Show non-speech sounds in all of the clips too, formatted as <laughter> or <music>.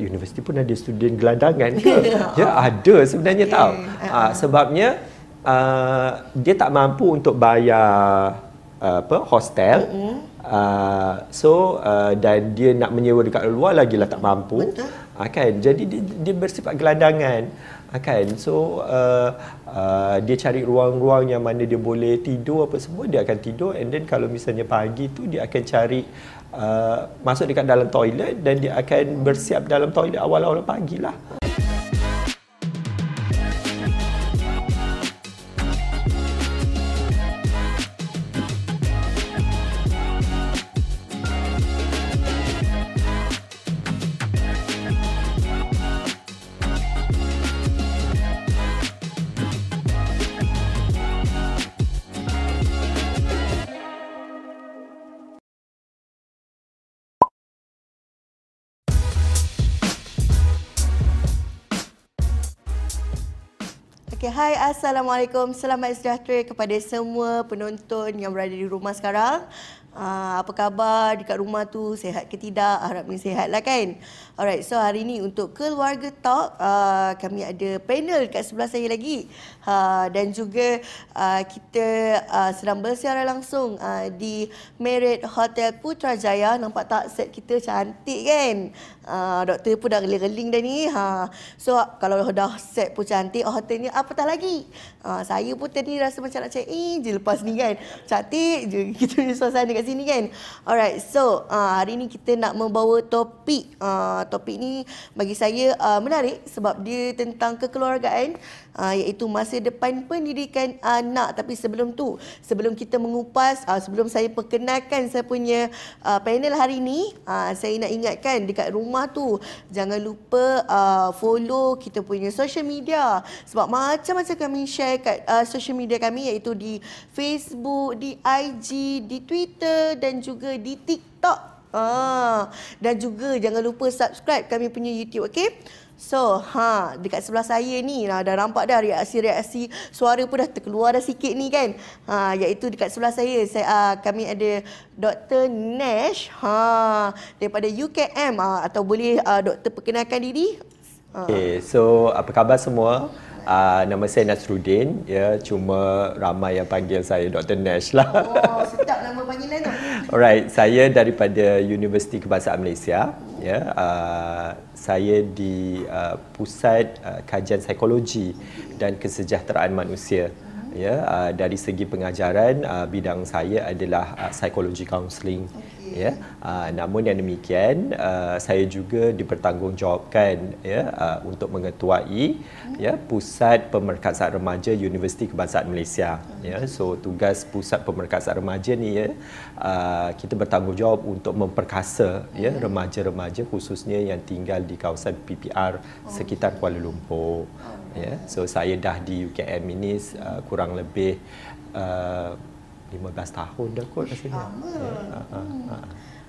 Universiti pun ada student gelandangan ke? <laughs> ya ada sebenarnya okay. tahu. Uh, sebabnya uh, dia tak mampu untuk bayar uh, apa hostel. Mm-hmm. Uh, so uh, dan dia nak menyewa dekat luar lagi lah tak mampu. Betul. Uh, kan? Jadi dia, dia bersifat gelandangan. Uh, kan? So uh, uh, dia cari ruang-ruang yang mana dia boleh tidur apa semua dia akan tidur and then kalau misalnya pagi tu dia akan cari uh, masuk dekat dalam toilet dan dia akan bersiap dalam toilet awal-awal pagi lah. Hai Assalamualaikum. Selamat sejahtera kepada semua penonton yang berada di rumah sekarang. Uh, apa khabar dekat rumah tu? Sehat ke tidak? Harapnya sehat lah kan? Alright, so hari ni untuk Keluarga Talk, uh, kami ada panel dekat sebelah saya lagi. Uh, dan juga uh, kita uh, sedang bersiaran langsung uh, di Merit Hotel Putrajaya. Nampak tak set kita cantik kan? Uh, doktor pun dah geling-geling dah ni. Ha. So kalau dah set pun cantik, oh, hotel ni apatah lagi. Uh, saya pun tadi rasa macam nak check in je lepas ni kan. Cantik je <laughs> kita punya suasana kat sini kan. Alright, so uh, hari ni kita nak membawa topik. Uh, topik ni bagi saya uh, menarik sebab dia tentang kekeluargaan uh, iaitu masa depan pendidikan anak. Tapi sebelum tu, sebelum kita mengupas, uh, sebelum saya perkenalkan saya punya uh, panel hari ni, uh, saya nak ingatkan dekat rumah rumah tu. Jangan lupa uh, follow kita punya social media. Sebab macam-macam kami share kat uh, social media kami iaitu di Facebook, di IG, di Twitter dan juga di TikTok. Ah, dan juga jangan lupa subscribe kami punya YouTube, okey? So, ha, dekat sebelah saya ni lah, dah nampak dah reaksi-reaksi suara pun dah terkeluar dah sikit ni kan. Ha, iaitu dekat sebelah saya, saya uh, kami ada Dr. Nash ha, daripada UKM ha, atau boleh uh, doktor perkenalkan diri? Ha. Okay, so apa khabar semua? Uh, nama saya Nasruddin, ya, cuma ramai yang panggil saya Dr. Nash lah. Oh, sedap nama panggilan tu. <laughs> Alright, saya daripada Universiti Kebangsaan Malaysia ya uh, saya di uh, pusat uh, kajian psikologi dan kesejahteraan manusia ya uh, dari segi pengajaran uh, bidang saya adalah uh, psikologi counselling okay. Ya uh, namun yang demikian uh, saya juga dipertanggungjawabkan ya uh, untuk mengetuai hmm. ya pusat pemerkasaan remaja Universiti Kebangsaan Malaysia ya so tugas pusat pemerkasaan remaja ni ya uh, kita bertanggungjawab untuk memperkasa ya remaja-remaja khususnya yang tinggal di kawasan PPR oh. sekitar Kuala Lumpur oh ya so saya dah di UKM ini uh, kurang lebih uh, 15 tahun dah kot rasanya ya, uh, uh, uh.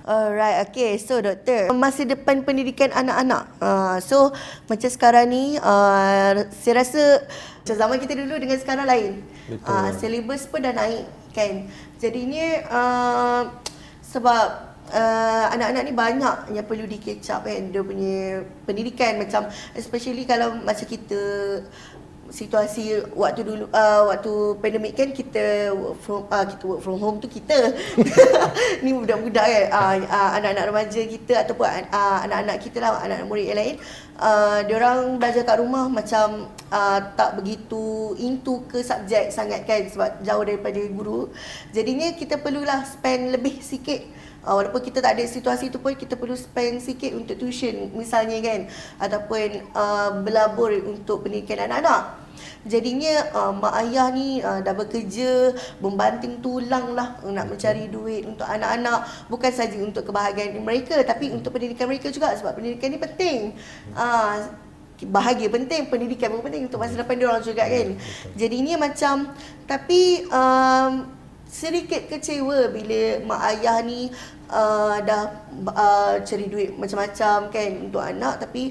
Alright, okay. So, doktor, masa depan pendidikan anak-anak. Uh, so, macam sekarang ni, uh, saya rasa macam zaman kita dulu dengan sekarang lain. Betul. Uh, syllabus pun dah naik, kan? Jadinya, uh, sebab uh, anak-anak ni banyak yang perlu di catch up kan dia punya pendidikan macam especially kalau masa kita situasi waktu dulu uh, waktu pandemik kan kita work from uh, kita work from home tu kita. <laughs> Ni budak-budak kan uh, uh, anak-anak remaja kita ataupun uh, anak-anak kita lah anak-anak murid yang lain. Uh, orang belajar kat rumah macam uh, tak begitu into ke subjek sangat kan sebab jauh daripada guru. Jadinya kita perlulah spend lebih sikit uh, walaupun kita tak ada situasi tu pun kita perlu spend sikit untuk tuition misalnya kan ataupun uh, berlabur untuk pendidikan anak-anak Jadinya uh, mak ayah ni uh, dah bekerja membanting tulang lah nak mencari duit untuk anak-anak bukan saja untuk kebahagiaan mereka tapi untuk pendidikan mereka juga sebab pendidikan ni penting. Uh, bahagia penting, pendidikan pun penting untuk masa depan dia orang juga kan. Jadinya macam tapi um, sedikit kecewa bila mak ayah ni uh, dah uh, cari duit macam-macam kan untuk anak tapi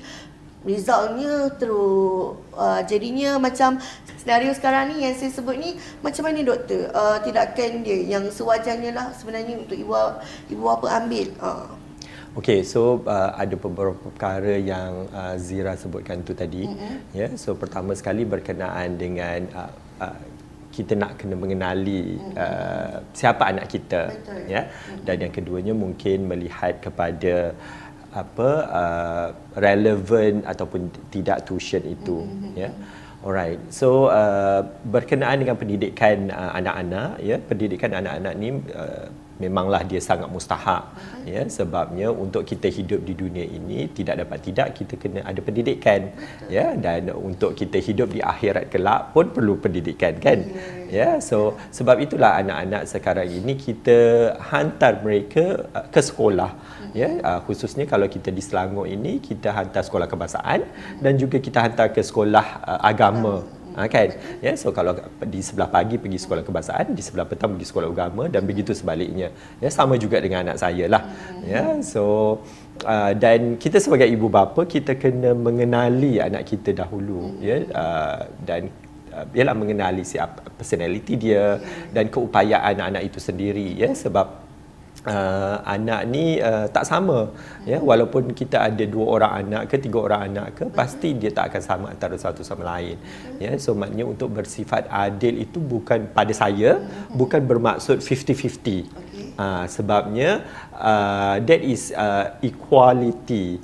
resultnya terus uh, jadinya macam senario sekarang ni yang saya sebut ni macam mana doktor uh, tindakan dia yang sewajarnya lah sebenarnya untuk ibu ibu apa ambil uh. Okay, so uh, ada beberapa perkara yang uh, Zira sebutkan tu tadi. Mm-hmm. Ya, yeah, so pertama sekali berkenaan dengan uh, uh, kita nak kena mengenali uh, siapa anak kita, Betul. ya. Dan yang keduanya mungkin melihat kepada apa uh, relevan ataupun tidak tuition itu, mm-hmm. ya. Alright, so uh, berkenaan dengan pendidikan uh, anak-anak, ya, pendidikan anak-anak ni uh, memanglah dia sangat mustahak uh-huh. ya sebabnya untuk kita hidup di dunia ini tidak dapat tidak kita kena ada pendidikan Betul. ya dan untuk kita hidup di akhirat kelak pun perlu pendidikan kan yeah. ya so sebab itulah anak-anak sekarang ini kita hantar mereka uh, ke sekolah. Ya uh, khususnya kalau kita di Selangor ini kita hantar sekolah kebangsaan dan juga kita hantar ke sekolah uh, agama. Ha, kan? Ya so kalau di sebelah pagi pergi sekolah kebangsaan di sebelah petang pergi sekolah agama dan begitu sebaliknya. Ya sama juga dengan anak saya lah. Ya so uh, dan kita sebagai ibu bapa kita kena mengenali anak kita dahulu. Ya uh, dan ialah mengenali siapa personality dia dan keupayaan anak-anak itu sendiri. Ya sebab uh, anak ni uh, tak sama ya. Walaupun kita ada dua orang anak ke tiga orang anak ke pasti dia tak akan sama antara satu sama lain ya. So maknanya untuk bersifat adil itu bukan pada saya bukan bermaksud 50-50 okay. uh, sebabnya uh, that is uh, equality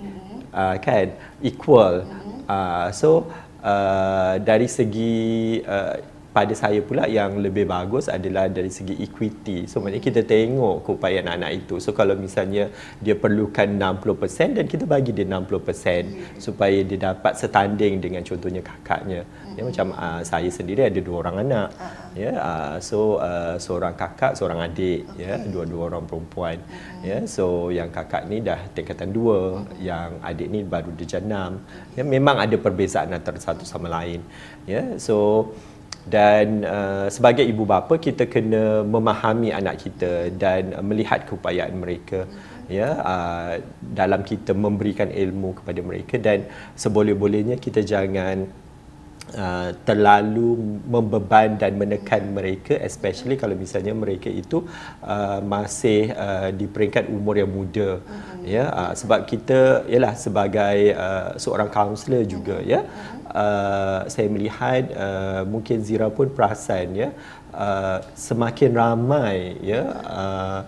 uh, kan? Equal. Uh, so uh, dari segi uh, pada saya pula yang lebih bagus adalah dari segi equity. So maknanya kita tengok keupayaan anak itu. So kalau misalnya dia perlukan 60% dan kita bagi dia 60% supaya dia dapat setanding dengan contohnya kakaknya. Ya macam uh, saya sendiri ada dua orang anak. Ya uh, so uh, seorang kakak, seorang adik ya, dua-dua orang perempuan. Ya so yang kakak ni dah tingkatan dua, yang adik ni baru darjah enam. Ya memang ada perbezaan antara satu sama lain. Ya so dan uh, sebagai ibu bapa kita kena memahami anak kita dan melihat keupayaan mereka ya uh, dalam kita memberikan ilmu kepada mereka. Dan seboleh-bolehnya kita jangan uh, terlalu membeban dan menekan mereka especially kalau misalnya mereka itu uh, masih uh, di peringkat umur yang muda uh-huh. ya uh, sebab kita ialah sebagai uh, seorang kaunselor juga ya uh, saya melihat uh, mungkin Zira pun perasan ya uh, semakin ramai ya uh,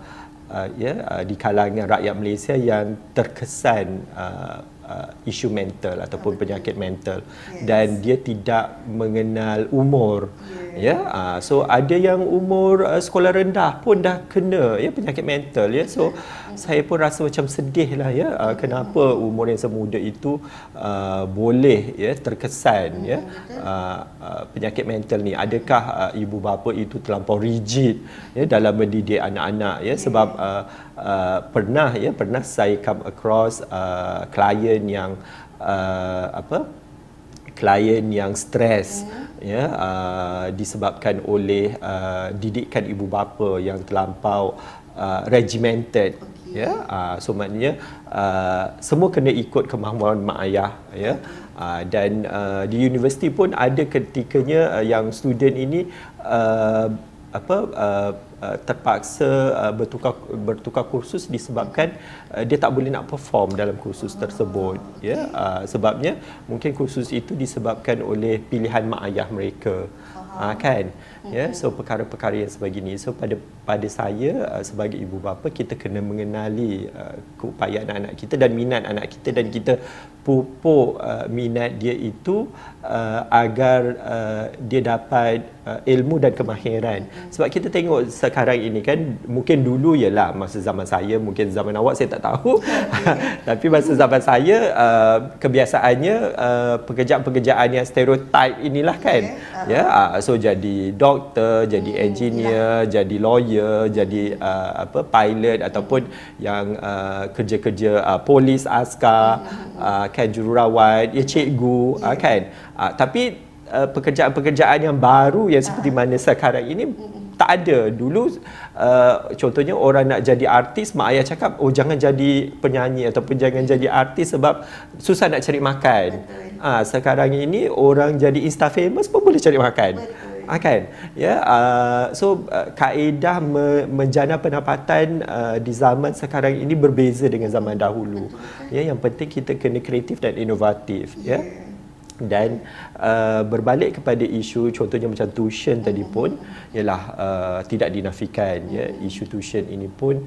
uh, ya uh, di kalangan rakyat Malaysia yang terkesan uh, uh, isu mental ataupun penyakit mental. Yes. dan dia tidak mengenal umur. Ya yeah. uh, so ada yang umur uh, sekolah rendah pun dah kena ya penyakit mental ya. So saya pun rasa macam sedih lah ya uh, kenapa umur yang semuda itu uh, boleh ya terkesan ya. uh, uh, penyakit mental ni. Adakah uh, ibu bapa itu terlampau rigid ya dalam mendidik anak-anak ya? Sebab uh, uh, pernah ya pernah saya come across uh, klien yang uh, apa klien yang stres hmm. ya uh, disebabkan oleh uh, didikan ibu bapa yang terlampau uh, regimented okay ya uh, so maknanya uh, semua kena ikut kemahuan mak ayah ya uh, dan uh, di universiti pun ada ketikanya uh, yang student ini uh, apa uh, uh, terpaksa uh, bertukar bertukar kursus disebabkan uh, dia tak boleh nak perform dalam kursus tersebut ya. Uh, sebabnya mungkin kursus itu disebabkan oleh pilihan mak ayah mereka. Uh, kan? Ya so perkara-perkara yang sebegini so pada pada saya uh, sebagai ibu bapa kita kena mengenali uh, keupayaan anak kita dan minat anak kita dan kita pupuk uh, minat dia itu uh, agar uh, dia dapat uh, ilmu dan kemahiran. Sebab kita tengok sekarang ini kan mungkin dulu ialah masa zaman saya mungkin zaman awak saya tak tahu. <laughs> Tapi masa zaman saya uh, kebiasaannya uh, pekerjaan-pekerjaan yang stereotip inilah kan. Okay. ya uh, so jadi doktor jadi hmm, engineer jadi lawyer jadi uh, apa pilot ataupun yang uh, kerja-kerja uh, polis askar uh, kan jururawat ya cikgu uh, kan. Uh, tapi uh, pekerjaan-pekerjaan yang baru yang seperti mana sekarang ini tak ada. Dulu uh, contohnya orang nak jadi artis mak ayah cakap oh jangan jadi penyanyi ataupun jangan jadi artis sebab susah nak cari makan. Ah uh, sekarang ini orang jadi insta famous pun boleh cari makan Akan. Ya, uh, so uh, kaedah me, menjana pendapatan uh, di zaman sekarang ini berbeza dengan zaman dahulu. Ya, yang penting kita kena kreatif dan inovatif, ya. Yeah dan uh, berbalik kepada isu contohnya macam tuition tadi pun ialah uh, tidak dinafikan ya isu tuition ini pun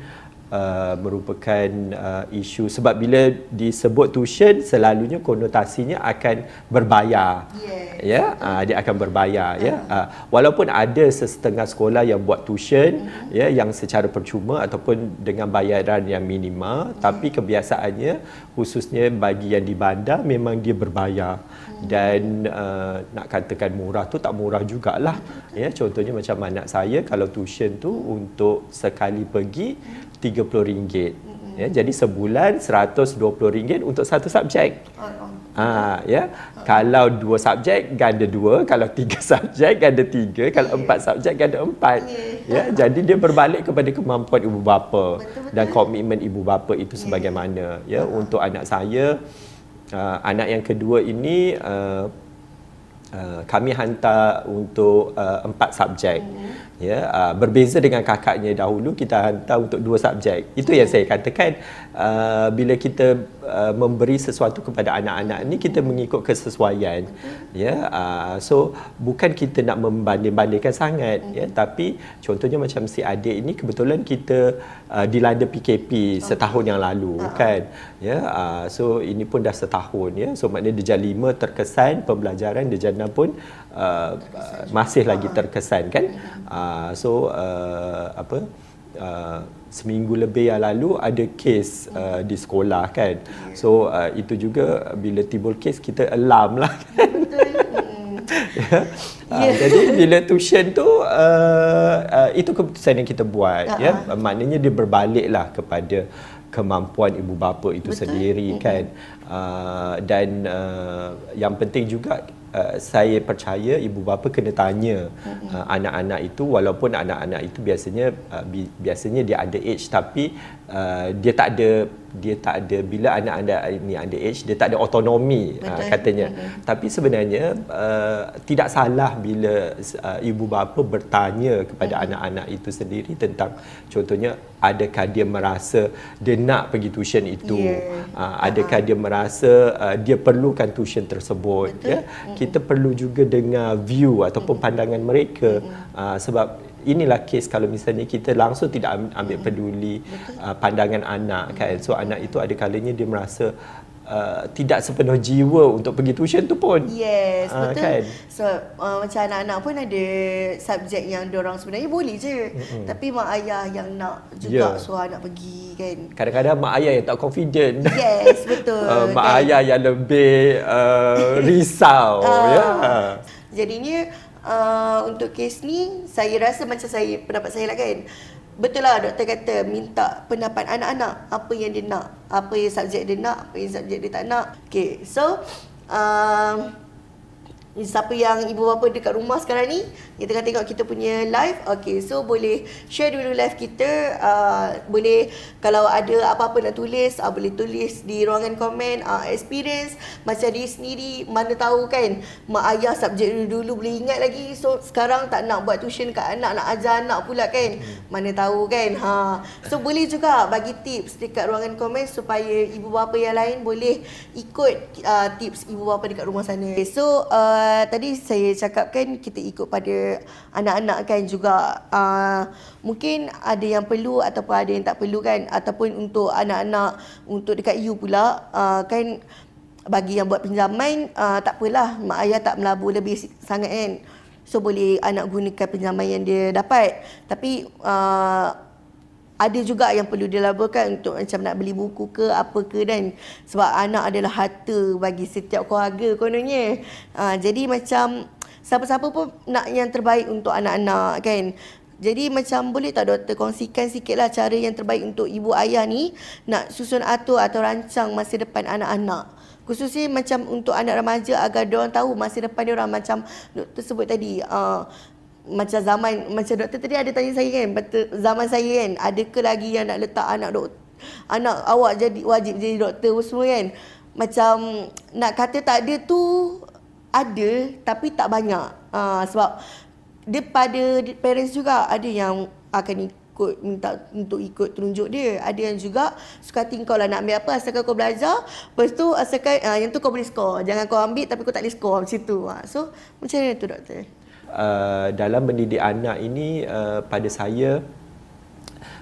uh, merupakan uh, isu sebab bila disebut tuition selalunya konotasinya akan berbayar yes. ya uh, dia akan berbayar uh. ya uh, walaupun ada setengah sekolah yang buat tuition uh-huh. ya yang secara percuma ataupun dengan bayaran yang minima uh-huh. tapi kebiasaannya khususnya bagi yang di bandar memang dia berbayar uh-huh. dan uh, nak katakan murah tu tak murah jugalah ya contohnya macam anak saya kalau tuition tu untuk sekali pergi RM30. Mm-hmm. Ya, jadi sebulan RM120 untuk satu subjek. Oh. Ha, ya. Kalau dua subjek, ganda dua. Kalau tiga <laughs> subjek, ganda tiga. Kalau yeah. empat subjek, ganda empat. Yeah. Ya, jadi dia berbalik kepada kemampuan ibu bapa dan komitmen ibu bapa itu yeah. sebagaimana. Ya, untuk anak saya, uh, anak yang kedua ini uh, uh, kami hantar untuk uh, empat subjek. Mm-hmm ya uh, berbeza dengan kakaknya dahulu kita hantar untuk dua subjek itu yang saya katakan uh, bila kita uh, memberi sesuatu kepada anak-anak ni kita mengikut kesesuaian ya. Uh, so bukan kita nak membanding-bandingkan sangat ya. Tapi contohnya macam si adik ini kebetulan kita uh, dilanda PKP setahun yang lalu kan ya. Uh, so ini pun dah setahun ya. So maknanya darjah lima terkesan pembelajaran darjah enam pun uh, masih lagi terkesan kan. Uh, Ah, so uh, apa uh, seminggu lebih yang lalu ada kes uh, di sekolah kan so uh, itu juga bila timbul kes kita alarm lah kan <laughs> ya. Uh, yeah. jadi bila tuition tu uh, uh, itu keputusan yang kita buat uh-huh. ya maknanya dia berbaliklah kepada kemampuan ibu bapa itu Betul. sendiri mm-hmm. kan uh, dan uh, yang penting juga uh, saya percaya ibu bapa kena tanya uh, anak-anak itu. Walaupun anak-anak itu biasanya uh, bi- biasanya dia ada age tapi uh, dia tak ada dia tak ada bila anak-anak ini under age dia tak ada autonomi uh, katanya Betul. tapi sebenarnya uh, tidak salah bila uh, ibu bapa bertanya kepada Betul. anak-anak itu sendiri tentang contohnya adakah dia merasa dia nak pergi tuition itu yeah. uh, adakah uh-huh. dia merasa uh, dia perlukan tuition tersebut Betul. ya kita perlu juga dengar view ataupun pandangan mereka uh, sebab inilah kes kalau misalnya kita langsung tidak ambil peduli uh, pandangan anak kan so anak itu ada kalanya dia merasa Uh, tidak sepenuh jiwa untuk pergi tuition tu pun. Yes, uh, betul. Kan? So uh, macam anak-anak pun ada subjek yang orang sebenarnya boleh je. Mm-hmm. Tapi mak ayah yang nak juga yeah. suruh anak pergi kan. Kadang-kadang mak ayah yang tak confident. Yes, betul. <laughs> uh, mak kan? ayah yang lebih uh, risau uh, ya. Jadinya uh, untuk kes ni saya rasa macam saya pendapat saya lah kan. Betul lah doktor kata minta pendapat anak-anak. Apa yang dia nak apa yang subjek dia nak apa yang subjek dia tak nak. Okay so uh, siapa yang ibu bapa dekat rumah sekarang ni yang tengah tengok kita punya live. Okay so boleh share dulu live kita. Uh, boleh kalau ada apa-apa nak tulis uh, boleh tulis di ruangan komen uh, experience macam diri sendiri mana tahu kan mak ayah subjek dulu, dulu boleh ingat lagi. So sekarang tak nak buat tuition kat anak nak ajar anak pula kan. Hmm. mana tahu kan ha. So boleh juga bagi tips dekat ruangan komen supaya ibu bapa yang lain boleh ikut uh, tips ibu bapa dekat rumah sana. Okay, so uh, Tadi saya cakapkan kita ikut pada anak-anak kan juga uh, mungkin ada yang perlu ataupun ada yang tak perlu kan. Ataupun untuk anak-anak untuk dekat you pula uh, kan bagi yang buat pinjaman uh, tak apalah mak ayah tak melabur lebih sangat kan. So boleh anak gunakan pinjaman yang dia dapat. Tapi uh, ada juga yang perlu dilaburkan untuk macam nak beli buku ke apa ke dan sebab anak adalah harta bagi setiap keluarga kononnya. Ha, jadi macam siapa-siapa pun nak yang terbaik untuk anak-anak kan. Jadi macam boleh tak doktor kongsikan sikitlah cara yang terbaik untuk ibu ayah ni nak susun atur atau rancang masa depan anak-anak. Khususnya macam untuk anak remaja agar dia orang tahu masa depan dia orang macam doktor sebut tadi uh, macam zaman macam doktor tadi ada tanya saya kan zaman saya kan ada ke lagi yang nak letak anak dok anak awak jadi wajib jadi doktor semua kan macam nak kata tak ada tu ada tapi tak banyak uh, sebab pada parents juga ada yang akan ikut minta untuk ikut tunjuk dia. Ada yang juga suka kau lah nak ambil apa asalkan kau belajar. Lepas tu asalkan uh, yang tu kau boleh score. Jangan kau ambil tapi kau tak boleh score macam tu. Uh. So macam mana tu doktor? Uh, dalam mendidik anak ini uh, pada saya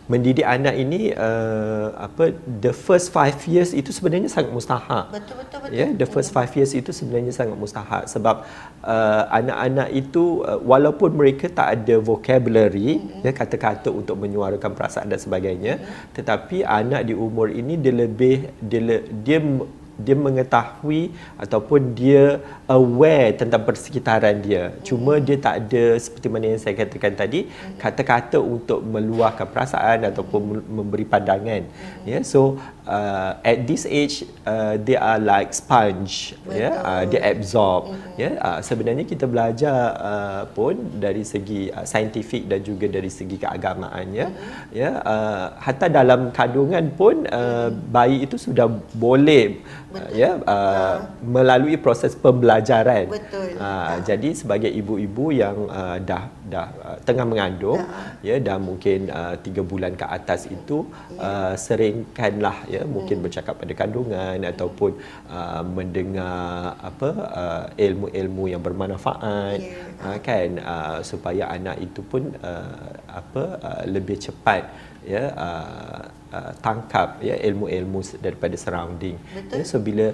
mendidik anak ini uh, apa the first five years itu sebenarnya sangat mustahak. Betul betul betul. Yeah, the first five years itu sebenarnya sangat mustahak sebab uh, anak-anak itu uh, walaupun mereka tak ada vocabulary mm-hmm. ya kata-kata untuk menyuarakan perasaan dan sebagainya, mm-hmm. tetapi anak di umur ini dia lebih dia dia dia mengetahui ataupun dia aware tentang persekitaran dia. Cuma dia tak ada seperti mana yang saya katakan tadi, kata-kata untuk meluahkan perasaan ataupun memberi pandangan. Ya, yeah, so uh, at this age uh, they are like sponge ya yeah? uh, dia absorb mm-hmm. ya yeah? uh, sebenarnya kita belajar uh, pun dari segi uh, saintifik dan juga dari segi keagamaannya mm-hmm. ya yeah? uh, hatta dalam kandungan pun uh, mm-hmm. bayi itu sudah boleh uh, ya yeah? uh. melalui proses pembelajaran betul uh, uh. jadi sebagai ibu-ibu yang uh, dah dah uh, tengah mengandung uh. ya dah mungkin uh, 3 bulan ke atas itu yeah. uh, seringkanlah ya ya mungkin hmm. bercakap pada kandungan ataupun uh, mendengar apa uh, ilmu-ilmu yang bermanfaat yeah. uh, kan uh, supaya anak itu pun uh, apa uh, lebih cepat ya uh, uh, tangkap ya ilmu-ilmu daripada surrounding Betul. ya so bila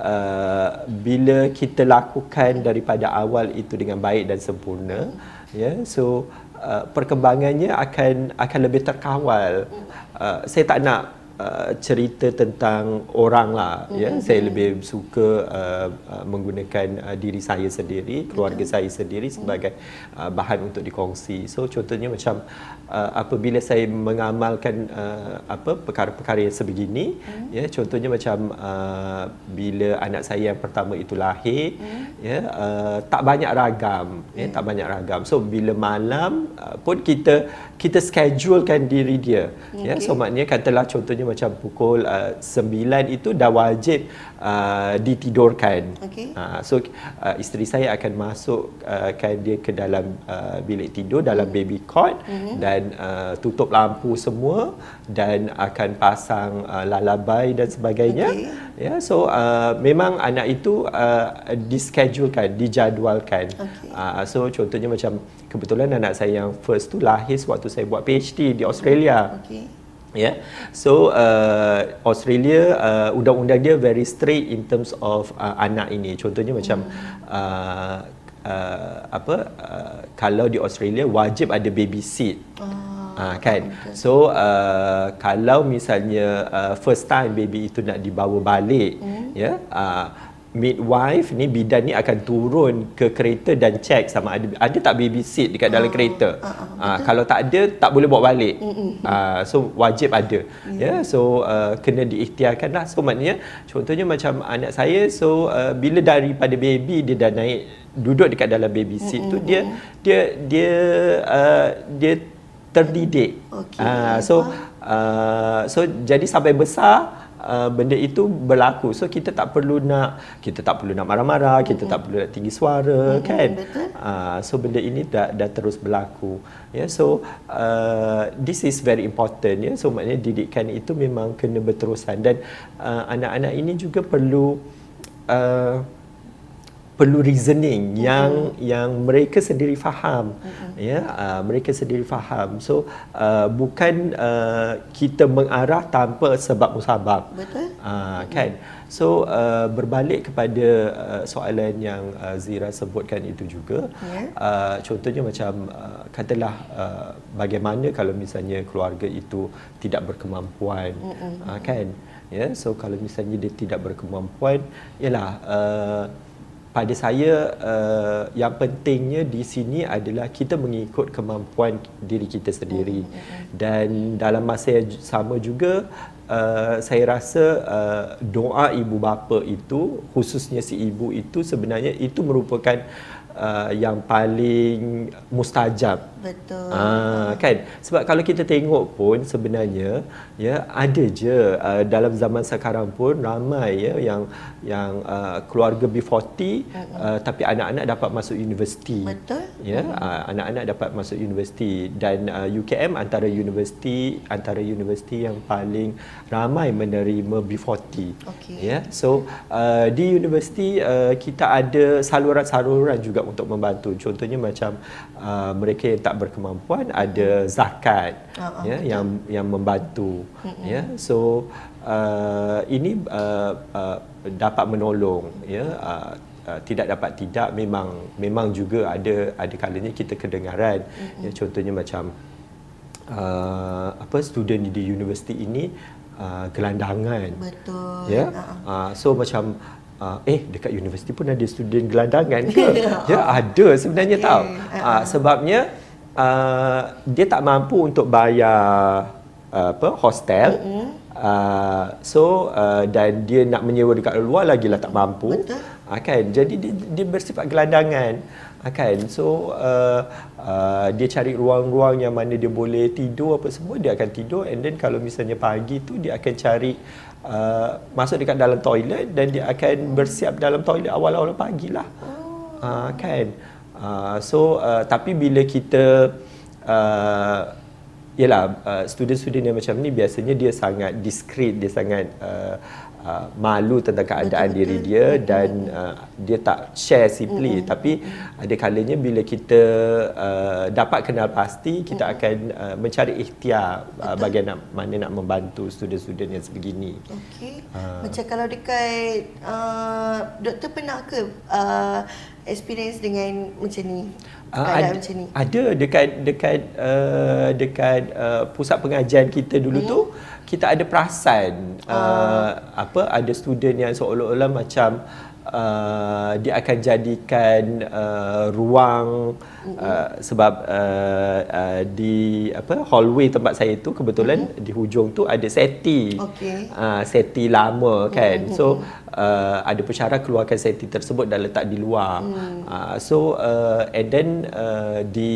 uh, bila kita lakukan daripada awal itu dengan baik dan sempurna ya so uh, perkembangannya akan akan lebih terkawal. Uh, saya tak nak Uh, cerita tentang orang lah mm-hmm. ya saya lebih suka uh, uh, menggunakan uh, diri saya sendiri keluarga mm-hmm. saya sendiri sebagai uh, bahan untuk dikongsi so contohnya macam uh, apabila saya mengamalkan uh, apa perkara-perkara yang sebegini mm-hmm. ya contohnya macam uh, bila anak saya yang pertama itu lahir mm-hmm. ya uh, tak banyak ragam mm-hmm. ya tak banyak ragam so bila malam uh, pun kita kita schedulekan diri dia okay. ya so maknanya katalah contohnya macam pukul uh, 9 itu dah wajib uh, ditidurkan. Okay. Uh, so uh, isteri saya akan masuk uh, kan dia ke dalam uh, bilik tidur dalam mm-hmm. baby cot mm-hmm. dan uh, tutup lampu semua dan akan pasang uh, lalabai dan sebagainya. Okay. Ya yeah, so uh, memang anak itu uh, dischedulekan, dijadualkan. Okay. Uh, so contohnya macam kebetulan anak saya yang first tu lahir waktu saya buat PhD di Australia. Okay ya yeah. so uh, Australia uh, undang-undang dia very strict in terms of uh, anak ini contohnya macam uh, uh, apa uh, kalau di Australia wajib ada baby seat oh. Uh, kan okay. so uh, kalau misalnya uh, first time baby itu nak dibawa balik mm. ya yeah, uh, midwife ni bidan ni akan turun ke kereta dan check sama ada ada tak baby seat dekat dalam uh, kereta. Uh, uh, uh, kalau tak ada tak boleh bawa balik. Uh, so wajib ada. Ya yeah. so uh, kena diikhtiarkanlah. So maknanya contohnya macam anak saya so uh, bila daripada baby dia dah naik duduk dekat dalam baby seat mm-hmm. tu dia dia dia uh, dia terdidik. Okay. Uh, so uh, so jadi sampai besar uh, benda itu berlaku. So kita tak perlu nak kita tak perlu nak marah-marah, kita tak perlu nak tinggi suara, mm-hmm. kan? Uh, so benda ini dah dah terus berlaku. Ya, yeah, so uh, this is very important ya. Yeah? So maknanya didikan itu memang kena berterusan dan uh, anak-anak ini juga perlu uh, perlu reasoning mm-hmm. yang yang mereka sendiri faham mm-hmm. ya uh, mereka sendiri faham so uh, bukan uh, kita mengarah tanpa sebab musabab betul uh, kan mm-hmm. so uh, berbalik kepada uh, soalan yang uh, Zira sebutkan itu juga yeah. uh, contohnya macam uh, katalah uh, bagaimana kalau misalnya keluarga itu tidak berkemampuan mm-hmm. uh, kan ya yeah? so kalau misalnya dia tidak berkemampuan ialah uh, pada saya uh, yang pentingnya di sini adalah kita mengikut kemampuan diri kita sendiri mm-hmm. dan dalam masa yang sama juga uh, saya rasa uh, doa ibu bapa itu khususnya si ibu itu sebenarnya itu merupakan uh, yang paling mustajab Betul. Ah, kan sebab kalau kita tengok pun sebenarnya ya ada je uh, dalam zaman sekarang pun ramai ya yang yang uh, keluarga B40 uh, tapi anak-anak dapat masuk universiti. Betul. Ya, uh, anak-anak dapat masuk universiti dan uh, UKM antara universiti antara universiti yang paling ramai menerima B40. Okey. Ya. So uh, di universiti uh, kita ada saluran-saluran juga untuk membantu. Contohnya macam uh, mereka yang tak berkemampuan ada zakat ah, ya yang yang membantu ya. So uh, ini uh, uh, dapat menolong ya. Uh, Uh, tidak dapat tidak memang memang juga ada ada kalanya kita kedengaran. Ya contohnya macam uh, apa student di universiti ini uh, gelandangan. Betul. ya? Ah, uh, so macam uh, eh dekat universiti pun ada student gelandangan ke? <laughs> Ya ada sebenarnya Okay. tahu uh, sebabnya uh, dia tak mampu untuk bayar uh, apa hostel. Uh, so uh, dan dia nak menyewa dekat luar lagi lah tak mampu. Betul. uh, kan? Jadi dia, dia bersifat gelandangan. Uh, kan? So uh, uh, dia cari ruang-ruang yang mana dia boleh tidur apa semua dia akan tidur. And then kalau misalnya pagi tu dia akan cari uh, masuk dekat dalam toilet dan dia akan bersiap dalam toilet awal-awal pagi lah. Uh, kan uh, so uh, tapi bila kita uh, Yalah, uh, student-student yang macam ni biasanya dia sangat diskret, dia sangat uh, uh, malu tentang keadaan Betul, diri betul. dia dan uh, dia tak share simply. Tapi ada kalanya bila kita uh, dapat kenal pasti, kita akan uh, mencari ikhtiar uh, bagaimana mana nak membantu student-student yang sebegini. Okey. Ah. Macam kalau dekat uh, doktor pernah ke uh, experience dengan macam ni? Keadaan ada, macam ni. ada dekat dekat uh, dekat uh, pusat pengajian kita dulu tu kita ada perasan uh, apa ada student yang seolah-olah macam uh, dia akan jadikan uh, ruang uh, sebab uh, uh, di apa hallway tempat saya tu kebetulan di hujung tu ada seti Okey. uh, seti lama kan. So uh, ada pesara keluarkan seti tersebut dan letak di luar. Uh, so uh, and then uh, di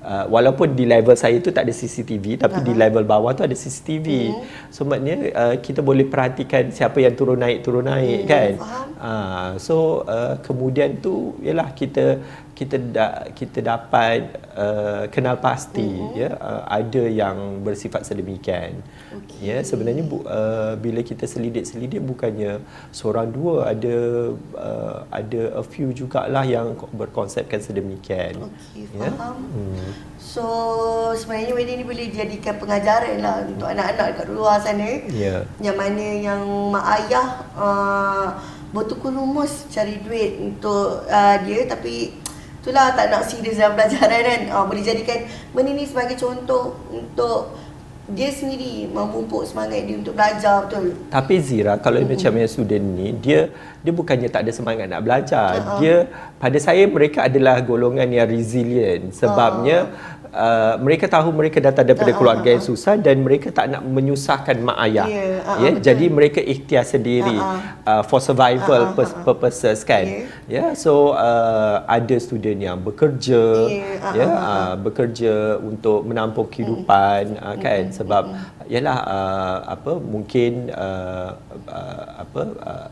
Uh, walaupun di level saya tu tak ada CCTV tapi uh-huh. di level bawah tu ada CCTV. Uh-huh. So maknanya uh, kita boleh perhatikan siapa yang turun naik turun naik Hmm, kan. faham. Uh, so uh, kemudian tu ialah kita kita da, kita dapat uh, kenal pasti uh-huh. ya uh, ada yang bersifat sedemikian. Okey. Ya sebenarnya bu, uh, bila kita selidik-selidik bukannya seorang dua ada uh, ada a few jugalah yang berkonsepkan sedemikian. Okey, Ya. faham. Hmm. So sebenarnya wedding ni boleh dijadikan pengajaran lah untuk anak-anak dekat luar sana. Ya. Yang mana yang mak ayah uh, bertukar rumus cari duit untuk uh, dia tapi itulah tak nak serius dalam pelajaran kan. Uh, boleh jadikan benda ni sebagai contoh untuk dia sendiri memupuk semangat dia untuk belajar betul. Tapi Zira kalau mm-hmm. macam yang student ni dia dia bukannya tak ada semangat nak belajar. Uh-huh. Dia pada saya mereka adalah golongan yang resilient sebabnya uh, mereka tahu mereka datang daripada Uh-uh, keluarga yang susah dan mereka tak nak menyusahkan mak ayah. Ya, uh-uh, ya, betul. jadi mereka ikhtiar sendiri Uh-uh. uh, for survival Uh-uh, pur- purposes kan. Ya. Ya, so uh, ada student yang bekerja Ya, uh-uh, ya uh-uh. uh, bekerja untuk menampung kehidupan uh, kan sebab ialah uh, apa mungkin uh, uh, apa uh,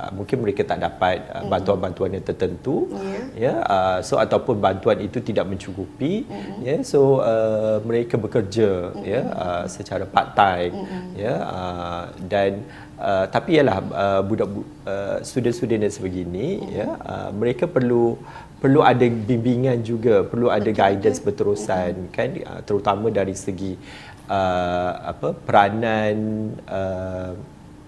uh, mungkin mereka tak dapat uh, bantuan-bantuan yang tertentu Ya. ya uh, so ataupun bantuan itu tidak mencukupi ya so uh, mereka bekerja ya uh, secara part time ya uh, dan uh, tapi ialah uh, budak uh, student-student yang sebegini ya uh, mereka perlu perlu ada bimbingan juga perlu ada guidance berterusan kan uh, terutama dari segi uh, apa peranan uh,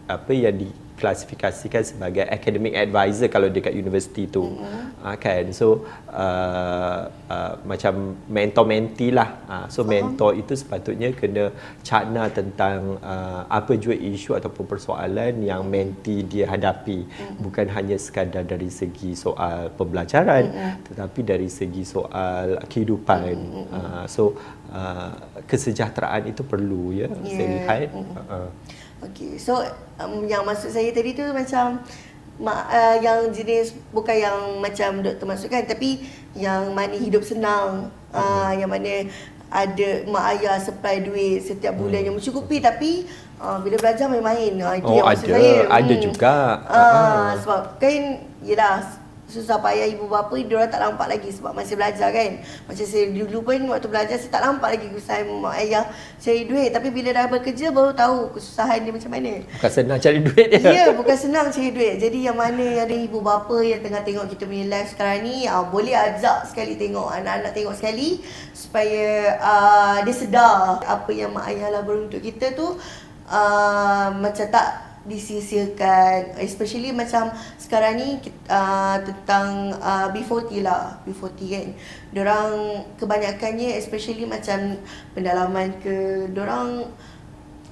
apa yang di diklasifikasikan sebagai academic advisor kalau dekat universiti tu mm-hmm. uh, kan so uh, uh, macam mentor mentee lah uh, so uh-huh. mentor itu sepatutnya kena cakna tentang uh, apa jua isu ataupun persoalan yang mentee dia hadapi mm-hmm. bukan hanya sekadar dari segi soal pembelajaran mm-hmm. tetapi dari segi soal kehidupan mm-hmm. uh, so uh, kesejahteraan itu perlu ya yeah. saya lihat mm-hmm. uh, Okey, so um, yang maksud saya tadi tu macam ma, uh, yang jenis bukan yang macam doktor masukkan tapi yang mana hidup senang, uh, hmm. yang mana ada mak ayah supply duit setiap bulan hmm. yang mencukupi tapi uh, bila belajar main-main. Uh, itu oh, yang maksud ada, saya. ada hmm. juga. Uh, uh. sebab kan yelah susah payah ibu bapa dia orang tak nampak lagi sebab masih belajar kan? Macam saya dulu pun waktu belajar saya tak nampak lagi kesusahan mak ayah cari duit. Tapi bila dah bekerja baru tahu kesusahan dia macam mana. Bukan senang cari duit dia. Ya bukan senang cari duit. Jadi yang mana yang ada ibu bapa yang tengah tengok kita punya live sekarang ni uh, boleh ajak sekali tengok anak-anak tengok sekali supaya uh, dia sedar apa yang mak ayah lah untuk kita tu uh, macam tak disisirkan. Especially macam sekarang ni uh, tentang uh, B40 lah. B40 kan. Orang kebanyakannya especially macam pendalaman ke orang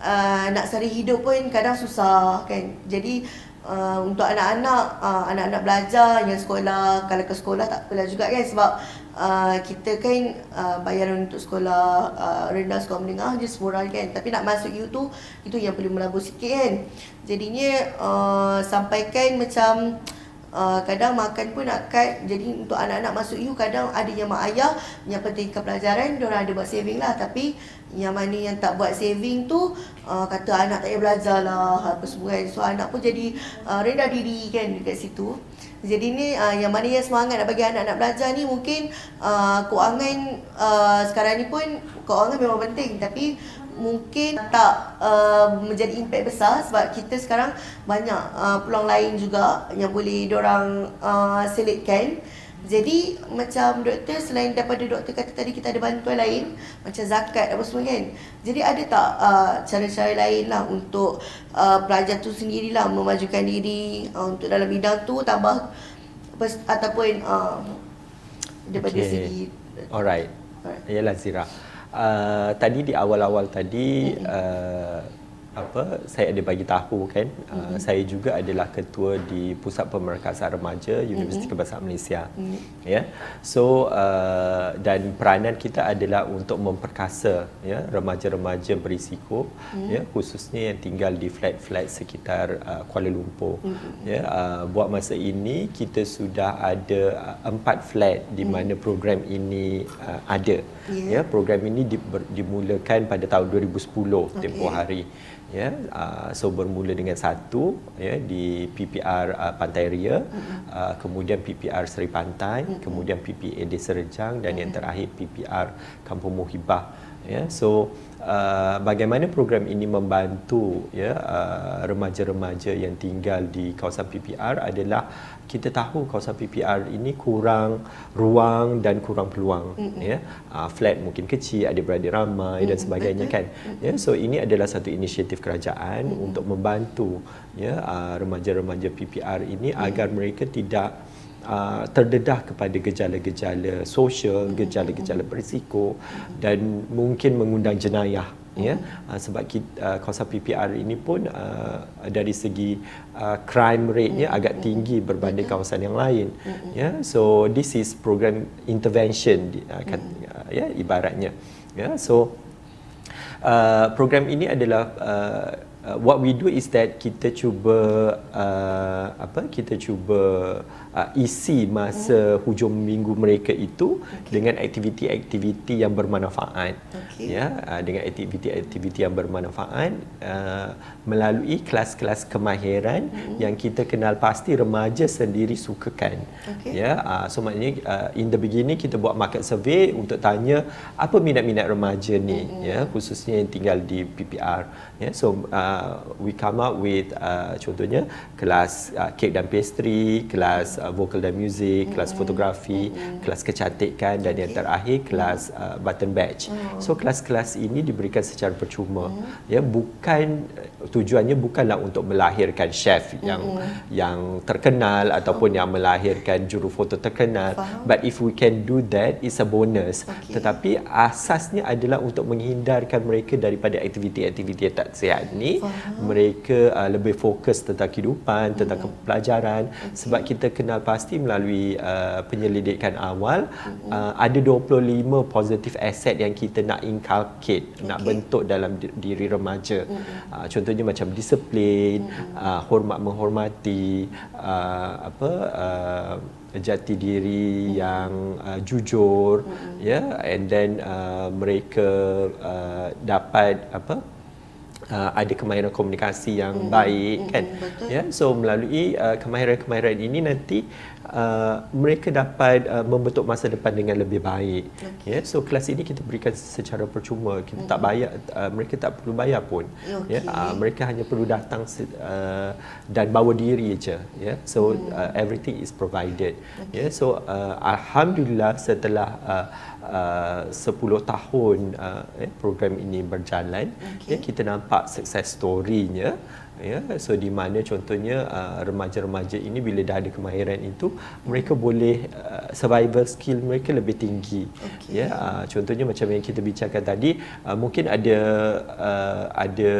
uh, nak sari hidup pun kadang susah kan. Jadi uh, untuk anak-anak uh, anak-anak belajar yang sekolah kalau ke sekolah tak apalah juga kan. Sebab uh, kita kan uh, bayaran untuk sekolah uh, rendah sekolah menengah je semurah kan. Tapi nak masuk U tu itu yang perlu melabur sikit kan. Jadinya uh, sampaikan macam Uh, kadang makan pun nak cut. Jadi untuk anak-anak masuk U Kadang ada yang mak ayah Yang penting ke pelajaran Diorang ada buat saving lah. Tapi Yang mana yang tak buat saving tu uh, Kata anak tak payah belajar lah Apa semua kan. So anak pun jadi uh, Rendah diri kan Dekat situ jadi ni uh, yang mana yang semangat nak bagi anak-anak belajar ni mungkin uh, kewangan uh, sekarang ni pun kewangan memang penting tapi mungkin tak uh, menjadi impact besar sebab kita sekarang banyak uh, peluang lain juga yang boleh diorang uh, selitkan. Jadi macam doktor selain daripada doktor kata tadi kita ada bantuan lain macam zakat apa semua kan. Jadi ada tak uh, cara-cara lain lah untuk uh, pelajar tu sendirilah memajukan diri uh, untuk dalam bidang tu tambah ataupun uh, daripada okay. segi Alright. Alright. Yalah Zira. Uh, tadi di awal-awal tadi mm-hmm. uh, apa saya ada bagi tahu kan mm-hmm. uh, saya juga adalah ketua di pusat pemerkasaan remaja Universiti mm-hmm. Kebangsaan Malaysia mm-hmm. ya yeah. so uh, dan peranan kita adalah untuk memperkasa ya remaja-remaja berisiko mm-hmm. ya khususnya yang tinggal di flat-flat sekitar uh, Kuala Lumpur mm-hmm. ya uh, buat masa ini kita sudah ada uh, empat flat di mana mm-hmm. program ini uh, ada yeah. ya program ini di, ber, dimulakan pada tahun 2010 okay. tempoh hari ya uh, so bermula dengan satu ya di PPR uh, Pantai Ria mm-hmm. uh, kemudian PPR Seri Pantai mm-hmm. kemudian PPA Desa Rejang dan mm-hmm. yang terakhir PPR Kampung Muhibah ya so uh, bagaimana program ini membantu ya uh, remaja-remaja yang tinggal di kawasan PPR adalah kita tahu kawasan PPR ini kurang ruang dan kurang peluang mm-hmm. ya uh, flat mungkin kecil ada beradik ramai mm-hmm. dan sebagainya kan ya so ini adalah satu inisiatif kerajaan mm-hmm. untuk membantu ya uh, remaja-remaja PPR ini mm-hmm. agar mereka tidak Uh, terdedah kepada gejala-gejala sosial, gejala-gejala berisiko dan mungkin mengundang jenayah ya. Uh, sebab kita, uh, kawasan PPR ini pun uh, dari segi uh, crime rate-nya agak tinggi berbanding kawasan yang lain ya. So this is program intervention uh, kan, uh, ya ibaratnya ya. So uh, program ini adalah uh, uh, what we do is that kita cuba uh, apa kita cuba uh, isi masa hmm. hujung minggu mereka itu okay. dengan aktiviti-aktiviti yang bermanfaat okay. ya uh, dengan aktiviti-aktiviti yang bermanfaat uh, melalui kelas-kelas kemahiran hmm. yang kita kenal pasti remaja sendiri sukakan okay. ya uh, so maknanya uh, in the beginning kita buat market survey untuk tanya apa minat-minat remaja ni hmm. ya khususnya yang tinggal di PPR ya so uh, uh, we come up with uh, contohnya kelas uh, cake dan pastry, kelas uh, vocal dan music, kelas fotografi, kelas kecantikan dan yang terakhir kelas uh, button badge. So kelas-kelas ini diberikan secara percuma. Ya, bukan tujuannya bukanlah untuk melahirkan chef yang yang terkenal ataupun yang melahirkan juru foto terkenal. But if we can do that, it's a bonus. Tetapi asasnya adalah untuk menghindarkan mereka daripada aktiviti-aktiviti yang tak sihat ni. Mereka uh, lebih fokus tentang kehidupan, tentang pelajaran sebab kita kenal pasti melalui uh, penyelidikan awal uh, ada 25 positive asset yang kita nak inculcate, nak bentuk dalam di- diri remaja. Uh, contohnya macam disiplin, uh, hormat menghormati, uh, apa uh, jati diri yang uh, jujur ya. Yeah, and then uh, mereka uh, dapat apa uh, ada kemahiran komunikasi yang baik kan? betul. ya so melalui uh, kemahiran-kemahiran ini nanti uh, mereka dapat uh, membentuk masa depan dengan lebih baik. Ya so kelas ini kita berikan secara percuma. Kita tak bayar uh, mereka tak perlu bayar pun. Ya Okey. uh, mereka hanya perlu datang uh, dan bawa diri je. Ya so uh, everything is provided. Ya so uh, alhamdulillah setelah uh, uh, 10 tahun uh, eh, program ini berjalan Okey. ya kita nampak success story-nya ya so di mana contohnya uh, remaja-remaja ini bila dah ada kemahiran itu mereka boleh uh, survival skill mereka lebih tinggi Okey. ya uh, contohnya macam yang kita bicarakan tadi uh, mungkin ada uh, ada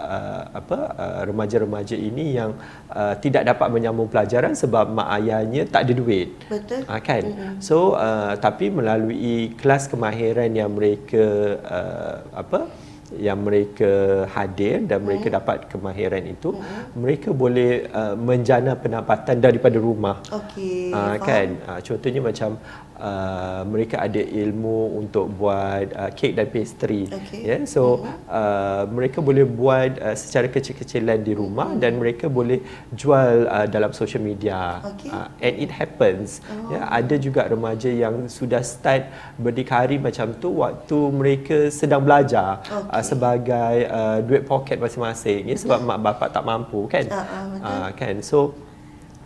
uh, apa uh, remaja-remaja ini yang uh, tidak dapat menyambung pelajaran sebab mak ayahnya tak ada duit Betul. Ah, kan mm-hmm. so uh, tapi melalui kelas kemahiran yang mereka uh, apa yang mereka hadir dan mereka Hmm. dapat kemahiran itu mereka boleh uh, menjana pendapatan daripada rumah Okey. Faham. kan Ah, contohnya macam uh, mereka ada ilmu untuk buat uh, kek dan pastry. Okey. ya so uh, mereka boleh buat uh, secara kecil-kecilan di rumah dan mereka boleh jual uh, dalam social media. Okey. Ah, and it happens. Ya ada juga remaja yang sudah start berdikari macam tu waktu mereka sedang belajar Okey. uh, sebagai uh, duit poket masing-masing. Ya sebab mak bapak tak mampu kan? Ah, betul. Ah, kan? So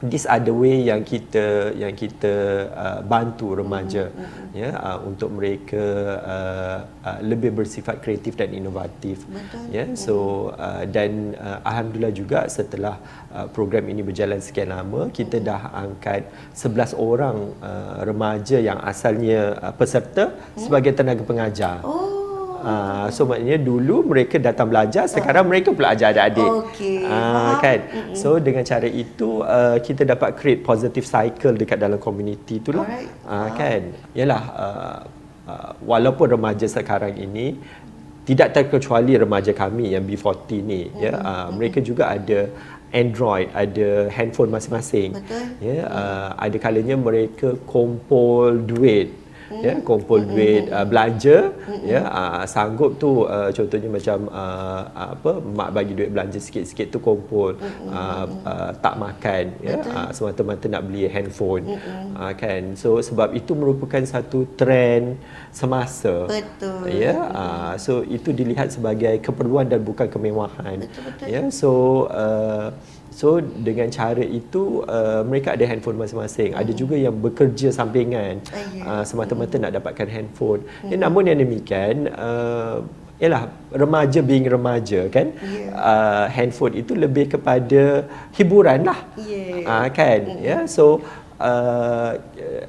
these are the way yang kita yang kita uh, bantu remaja Mm-hmm. ya uh, untuk mereka uh, uh, lebih bersifat kreatif dan inovatif Betul. ya so uh, dan uh, alhamdulillah juga setelah uh, program ini berjalan sekian lama kita dah angkat 11 orang uh, remaja yang asalnya uh, peserta sebagai tenaga pengajar Oh. Uh, so maknanya dulu mereka datang belajar sekarang mereka pula ajar adik-adik. Okey, Ah, faham. kan. So dengan cara itu uh, kita dapat create positive cycle dekat dalam community tu lah. Alright, Ah, kan. Yalah uh, uh, walaupun remaja sekarang ini tidak terkecuali remaja kami yang B40 ni ya uh, mereka juga ada Android, ada handphone masing-masing. Betul. Ya, uh, ada kalanya mereka kumpul duit ya kumpul duit uh, belanja ya uh, sanggup tu uh, contohnya macam uh, apa mak bagi duit belanja sikit-sikit tu kumpul uh, uh, tak makan ya uh, semata-mata nak beli handphone uh, kan. So sebab itu merupakan satu trend semasa Betul. ya uh, so itu dilihat sebagai keperluan dan bukan kemewahan Betul-betul. ya. So uh, So dengan cara itu uh, mereka ada handphone masing-masing. Ada juga yang bekerja sampingan uh, semata-mata nak dapatkan handphone. Ya, namun yang demikian uh, ialah remaja being remaja kan. Ya. Uh, handphone itu lebih kepada hiburan lah. Ya. Ah, kan? Ya. So uh,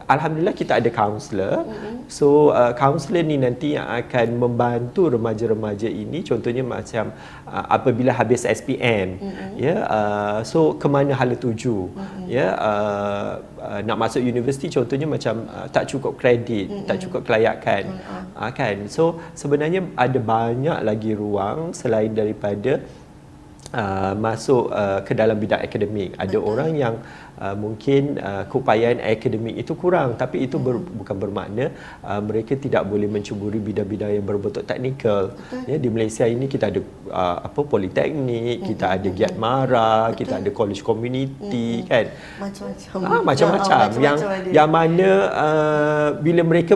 alhamdulillah kita ada kaunselor. So uh, kaunselor ni nanti yang akan membantu remaja-remaja ini. Contohnya macam uh, apabila habis SPM ya uh, so ke mana hala tuju? Ya uh, uh, nak masuk universiti contohnya macam uh, tak cukup kredit tak cukup kelayakan. Uh, kan? So sebenarnya ada banyak lagi ruang selain daripada uh, masuk uh, ke dalam bidang akademik. Ada orang yang uh, mungkin uh, keupayaan akademik itu kurang tapi itu ber, bukan bermakna uh, mereka tidak boleh mencuburi bidang-bidang yang berbentuk teknikal. Ya di Malaysia ini kita ada uh, apa politeknik kita ada Giat Mara kita ada college community kan? Macam-macam. Ah, macam-macam. Ah, yang ada. yang mana uh, bila mereka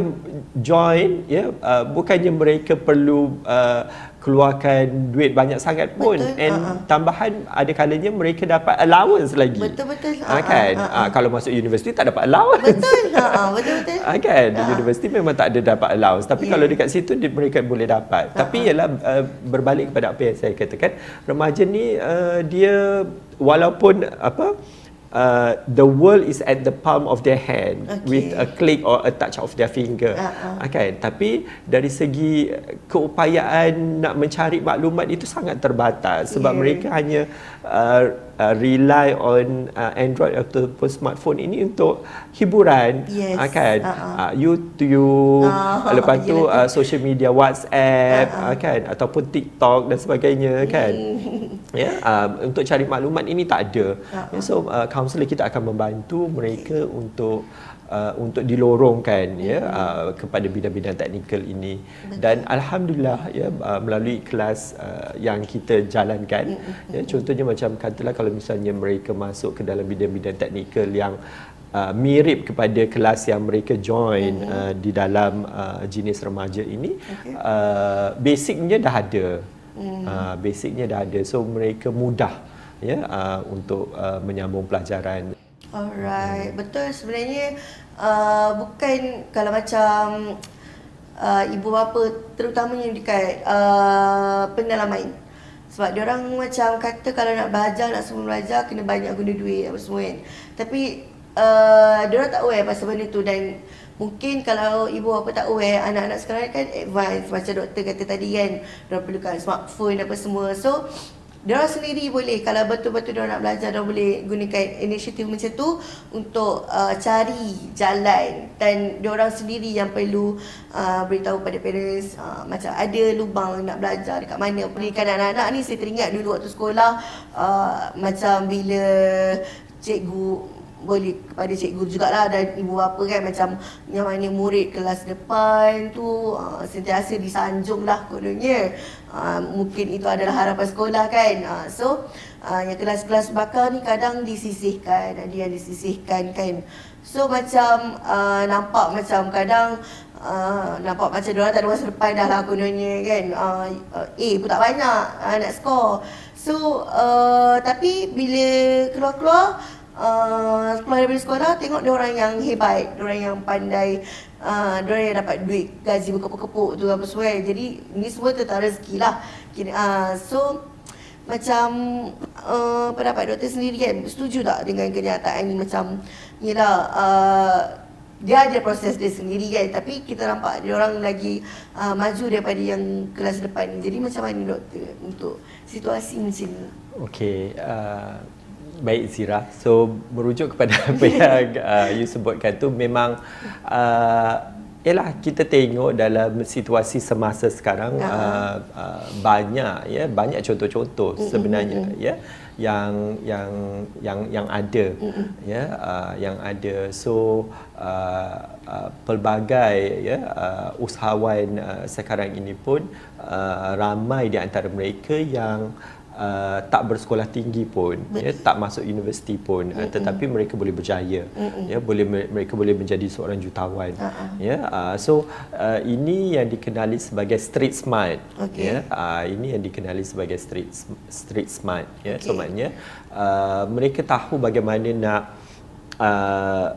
join ya uh, bukannya mereka perlu uh, keluarkan duit banyak sangat pun Betul, and ah. tambahan ada kalanya mereka dapat allowance lagi Betul-betul. Ah, Ah, kan ah, Ah, kalau masuk universiti tak dapat allowance Betul. Ha, ha, betul-betul. Ah, kan di universiti memang tak ada dapat allowance tapi Yeah. kalau dekat situ dia, mereka boleh dapat tapi ialah uh, berbalik kepada apa yang saya katakan remaja ni uh, dia walaupun apa Uh, the world is at the palm of their hand Okay. with a click or a touch of their finger Ah, ah. kan tapi dari segi keupayaan nak mencari maklumat itu sangat terbatas sebab Yeah. mereka hanya uh, uh, rely on uh, Android ataupun smartphone ini untuk hiburan. Yes. Ah, kan? Ah, uh, YouTube Ah, lepas tu uh, social media WhatsApp uh, kan? Ataupun TikTok dan sebagainya kan? <laughs> Ya uh, untuk cari maklumat ini tak ada. Ya, so uh, kaunselor kita akan membantu mereka untuk uh, untuk dilorongkan ya uh, kepada bidang-bidang teknikal ini. Dan alhamdulillah ya uh, melalui kelas uh, yang kita jalankan ya contohnya macam katalah kalau misalnya mereka masuk ke dalam bidang-bidang teknikal yang uh, mirip kepada kelas yang mereka join uh, di dalam uh, jenis remaja ini Okay. uh, basicnya dah ada. Uh, basicnya dah ada. So mereka mudah ya uh, untuk uh, menyambung pelajaran. Alright, betul. Sebenarnya uh, bukan kalau macam uh, ibu bapa terutamanya dekat uh, pendalaman. Sebab dia orang macam kata kalau nak belajar nak semua belajar kena banyak guna duit apa semua kan. Tapi uh, dia orang tak aware pasal benda tu dan mungkin kalau ibu bapa tak aware anak-anak sekarang kan advance macam doktor kata tadi kan orang perlukan smartphone apa semua. So dia orang sendiri boleh kalau betul-betul dia orang nak belajar dia orang boleh gunakan inisiatif macam tu untuk uh, cari jalan. Dan dia orang sendiri yang perlu uh, beritahu pada parents uh, macam ada lubang nak belajar dekat mana. Pendidikan anak-anak ni saya teringat dulu waktu sekolah uh, macam bila cikgu boleh kepada cikgu jugalah dan ibu bapa kan macam yang mana murid kelas depan tu uh, sentiasa disanjung lah kononnya. Uh, mungkin itu adalah harapan sekolah kan. Uh, so uh, yang kelas-kelas bakal ni kadang disisihkan ada yang disisihkan kan. So macam uh, nampak macam kadang Uh, nampak macam diorang tak ada masa depan dah lah kononnya kan. Uh, uh, A pun tak banyak uh, nak score so uh, tapi bila keluar-keluar uh, keluar daripada sekolah tengok dia orang yang hebat, dia orang yang pandai, uh, dia orang yang dapat duit gaji berkepuk-kepuk tu apa semua. Jadi ni semua tentang rezeki lah. Uh, so macam uh, pendapat doktor sendiri kan setuju tak dengan kenyataan ni macam yelah uh, dia ada proses dia sendiri kan tapi kita nampak dia orang lagi uh, maju daripada yang kelas depan. Jadi macam mana doktor untuk situasi macam ni? Okey, uh, baik Zira. So merujuk kepada <laughs> apa yang uh, you sebutkan tu memang uh, Yalah kita tengok dalam situasi semasa sekarang uh, uh, banyak ya banyak contoh-contoh sebenarnya ya yang yang yang yang ada ya uh, yang ada. So uh, uh, pelbagai ya uh, usahawan uh, sekarang ini pun uh, ramai di antara mereka yang uh, tak bersekolah tinggi pun ya tak masuk universiti pun uh, tetapi mereka boleh berjaya ya boleh mereka boleh menjadi seorang jutawan Uh-uh. ya uh, so uh, ini yang dikenali sebagai street smart Okey. ya uh, ini yang dikenali sebagai street street smart ya so Okey. maknanya uh, mereka tahu bagaimana nak uh,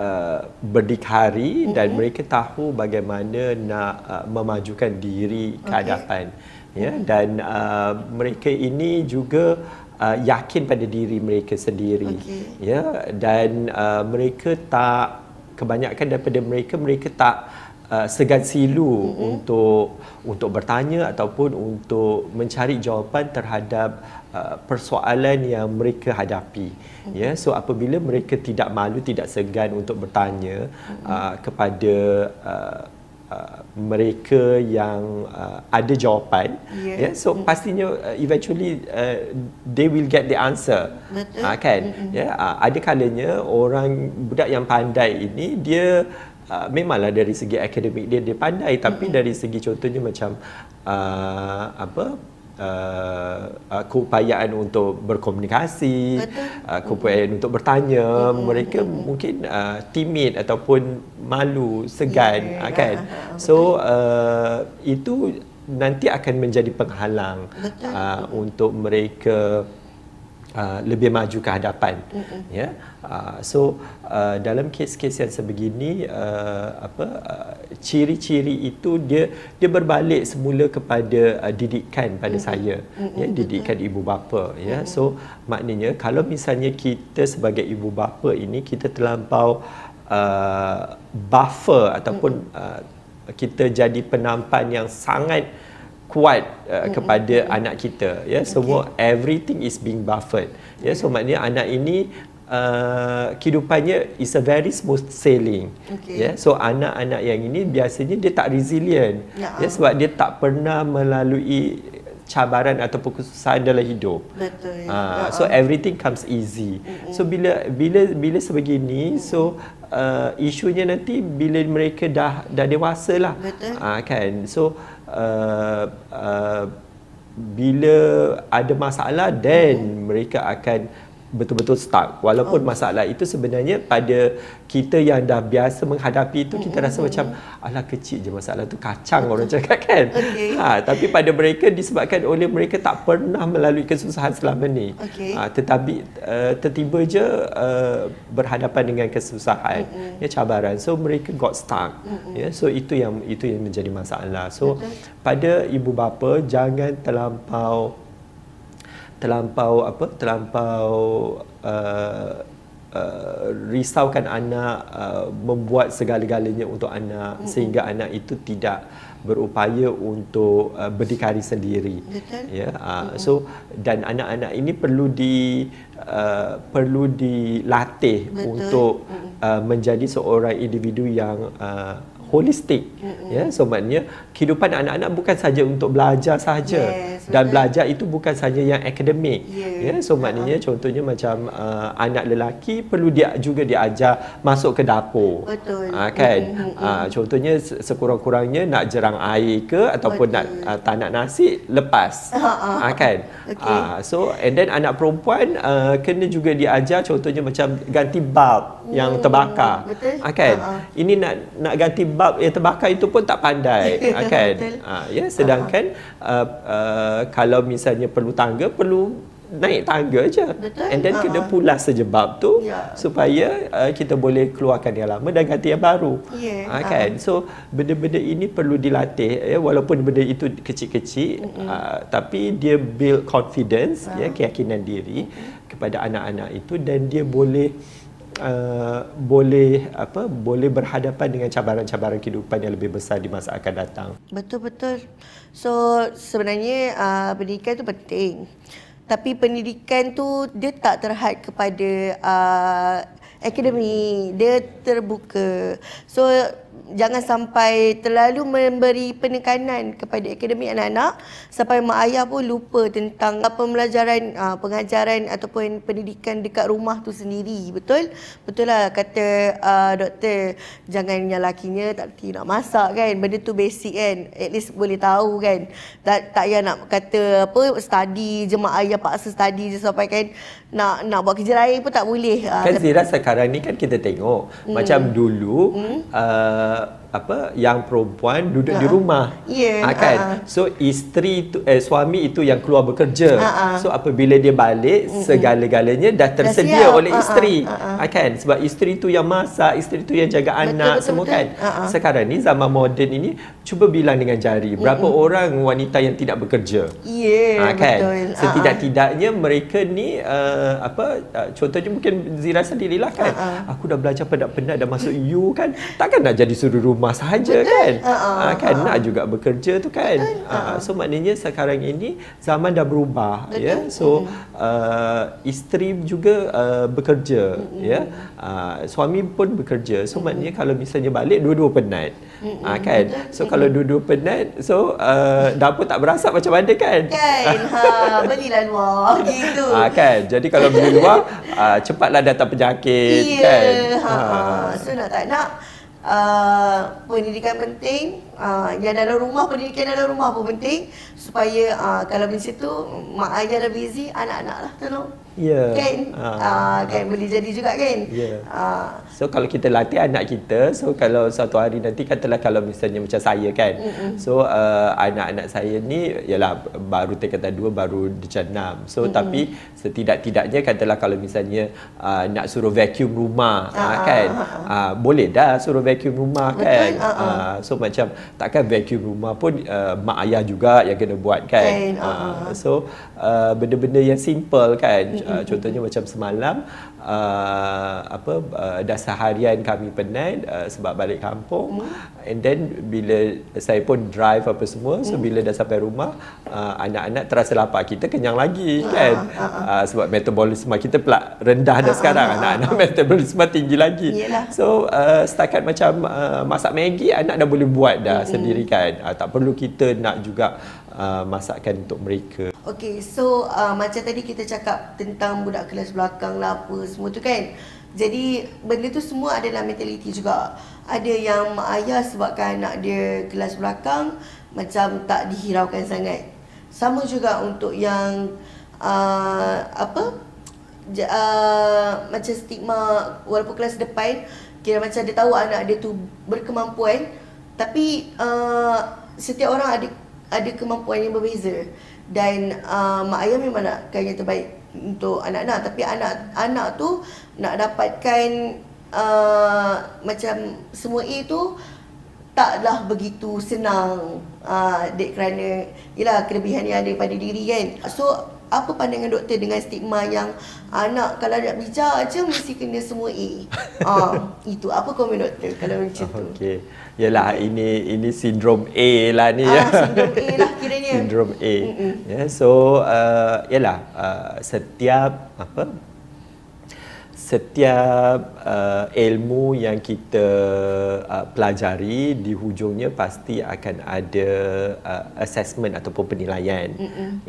uh, berdikari mm-hmm. dan mereka tahu bagaimana nak uh, memajukan diri ke hadapan ya dan uh, mereka ini juga uh, yakin pada diri mereka sendiri Okey. ya dan uh, mereka tak kebanyakan daripada mereka mereka tak uh, segan silu mm-hmm. untuk untuk bertanya ataupun untuk mencari jawapan terhadap uh, persoalan yang mereka hadapi mm-hmm. ya so apabila mereka tidak malu tidak segan untuk bertanya mm-hmm. uh, kepada uh, uh, mereka yang uh, ada jawapan. Yeah. ya so pastinya uh, eventually uh, they will get the answer. Betul. uh, kan? Ya uh, ada kalanya orang budak yang pandai ini dia uh, memanglah dari segi akademik dia dia pandai. Tapi dari segi contohnya macam uh, apa uh, uh, keupayaan untuk berkomunikasi, Betul. uh, keupayaan untuk bertanya, mereka mungkin uh, timid ataupun malu, segan, Ya, uh, kan. ah, ah, So uh, itu nanti akan menjadi penghalang Betul. uh, untuk mereka uh, lebih maju ke hadapan. Ya? Uh, so uh, dalam kes-kes yang sebegini uh, apa uh, ciri-ciri itu dia dia berbalik semula kepada uh, didikan pada saya. Ya didikan ibu bapa ya? So maknanya kalau misalnya kita sebagai ibu bapa ini kita terlampau uh, buffer ataupun uh, kita jadi penampan yang sangat kuat uh, kepada anak kita ya semua everything is being buffered ya so maknanya anak ini uh, kehidupannya is a very smooth sailing Okey. ya so anak-anak yang ini biasanya dia tak resilient Ya. ya sebab dia tak pernah melalui cabaran ataupun kesusahan dalam hidup Betul. Ah, so everything comes easy. So bila bila bila sebegini, so uh, isunya nanti bila mereka dah dah dewasa lah. Betul. Ah, kan. So uh, uh, bila ada masalah then mereka akan betul-betul stuck. Walaupun masalah itu sebenarnya pada kita yang dah biasa menghadapi itu kita rasa macam alah kecil je masalah tu kacang orang cakap kan. Okey. ha tapi pada mereka disebabkan oleh mereka tak pernah melalui kesusahan selama ni. Okey. ha, tetapi uh, tertiba je uh, berhadapan dengan kesusahan. Ya cabaran. So mereka got stuck. Ya so itu yang itu yang menjadi masalah. So pada ibu bapa jangan terlampau terlampau apa terlampau uh, uh, risaukan anak uh, membuat segala-galanya untuk anak sehingga anak itu tidak berupaya untuk uh, berdikari sendiri. Betul. ya uh, so dan anak-anak ini perlu di uh, perlu dilatih Betul. untuk uh, menjadi seorang individu yang uh, holistik. Ya so maknanya kehidupan anak-anak bukan saja untuk belajar saja. Yes, dan belajar itu bukan saja yang akademik Ya. ya so maknanya contohnya macam uh, anak lelaki perlu dia juga diajar masuk ke dapur Betul. Ah, kan Mm, mm, Ah, contohnya se- sekurang-kurangnya nak jerang air ke ataupun Betul. nak uh, tak nak nasi lepas ah, kan Okey. Ah, so and then anak perempuan uh, kena juga diajar contohnya macam ganti bulb yang terbakar betul. Ah, kan ah. ini nak nak ganti bulb yang terbakar itu pun tak pandai <laughs> ah, kan. Ah, ya sedangkan uh, uh, kalau misalnya perlu tangga perlu naik tangga je Betul. and then Ah, kena ah. pulas saja bulb tu Ya. supaya uh, kita boleh keluarkan yang lama dan ganti yang baru Ya, Ah, kan so benda-benda ini perlu dilatih ya walaupun benda itu kecil-kecil uh, tapi dia build confidence ya keyakinan diri kepada anak-anak itu dan dia boleh uh, boleh apa boleh berhadapan dengan cabaran-cabaran kehidupan yang lebih besar di masa akan datang. Betul betul. So sebenarnya uh, pendidikan tu penting. Tapi pendidikan tu dia tak terhad kepada uh, akademi, dia terbuka. So jangan sampai terlalu memberi penekanan kepada akademik anak-anak sampai mak ayah pun lupa tentang pembelajaran uh, pengajaran ataupun pendidikan dekat rumah tu sendiri. Betul? Betul lah kata uh, doktor jangan yang lakinya tak reti nak masak kan benda tu basic kan at least boleh tahu kan. Tak tak payah nak kata apa study je mak ayah paksa study je sampai kan nak nak buat kerja lain pun tak boleh. Uh, Kan Zira sekarang ni kan kita tengok Hmm. macam dulu uh, uh, apa yang perempuan duduk di Ha. rumah. Ya, Ah, kan. ha. So isteri tu eh suami itu yang keluar bekerja. Ha, ha. So apabila dia balik segala-galanya dah tersedia siap. oleh Ha, ha, isteri. ha, ha. Ah, kan sebab isteri tu yang masak, isteri tu yang jaga Betul, anak betul, semua betul. kan. Ha, ha. Sekarang ni zaman moden ini cuba bilang dengan jari berapa orang wanita yang tidak bekerja. Ya, Ah, kan? betul. Ah, Setidak-tidaknya mereka ni uh, apa uh, contohnya mungkin Zira sendirilah kan. Ah, Aku dah belajar penat-penat dah masuk U kan. Takkan nak jadi suru rumah rumah sahaja kan. Ha, ha, Ah, kan ha. nak juga bekerja tu kan. Betul. Ah, so maknanya sekarang ini zaman dah berubah Betul. ya. So uh, isteri juga uh, bekerja ya. Uh, suami pun bekerja. So maknanya kalau misalnya balik dua-dua penat. Ah, kan. So kalau dua-dua penat so uh, dapur tak berasap macam mana kan? Kan? <laughs> Ha, belilah luar <laughs> gitu. Ah kan. Jadi kalau beli luar ah, cepatlah datang penyakit Iya, kan. ha, ha. So nak tak nak uh, pendidikan penting, uh, yang dalam rumah pendidikan dalam rumah pun penting supaya uh, kalau macam tu mak ayah dah busy, anak-anak lah tolong. Ya. Kan? Ah. Uh, kan boleh jadi juga kan? Ya. Uh, So kalau kita latih anak kita, so kalau satu hari nanti katalah kalau misalnya macam saya kan. Mm-hmm. So uh, anak-anak saya ni ialah baru tingkatan dua baru darjah enam. So mm-hmm. tapi setidak-tidaknya katalah kalau misalnya uh, nak suruh vacuum rumah Ah, uh, kan. Uh, boleh dah suruh vacuum rumah Betul, kan. ah, ah. Uh, so macam takkan vacuum rumah pun uh, mak ayah juga yang kena buat kan. Ah, Uh, so uh, benda-benda yang simple kan. Uh, contohnya macam semalam uh, apa uh, dah seharian kami penat uh, sebab balik kampung. Hmm. and then bila saya pun drive apa semua so Hmm. bila dah sampai rumah uh, anak-anak terasa lapar. Kita kenyang lagi Ah, kan? uh, sebab metabolisme kita pula rendah dah sekarang. anak-anak <laughs> metabolisme tinggi lagi. Yelah. so uh, setakat macam uh, masak Maggi anak dah boleh buat dah sendiri kan uh, tak perlu kita nak juga uh, masakkan untuk mereka Okay, so uh, macam tadi kita cakap tentang budak kelas belakang lah apa semua tu kan. Jadi benda tu semua adalah mentality juga. Ada yang mak ayah sebabkan anak dia kelas belakang macam tak dihiraukan sangat. Sama juga untuk yang uh, apa uh, macam stigma walaupun kelas depan kira macam dia tahu anak dia tu berkemampuan tapi uh, setiap orang ada ada kemampuan yang berbeza. Dan uh, mak ayah memang nakkan yang terbaik untuk anak-anak. Tapi anak-anak tu nak dapatkan uh, macam semua A tu taklah begitu senang uh, dek kerana yalah kelebihan yang ada pada diri kan? So apa pandangan doktor dengan stigma yang anak kalau nak bijak aja mesti kena semua A. <laughs> Ah, itu apa komen doktor kalau macam tu? Okey. Yalah ini ini sindrom A lah ni Ah, ya. sindrom A lah kiranya. <laughs> sindrom A. Ya, so uh, yalah uh, setiap apa setiap uh, ilmu yang kita uh, pelajari di hujungnya pasti akan ada uh, assessment ataupun penilaian.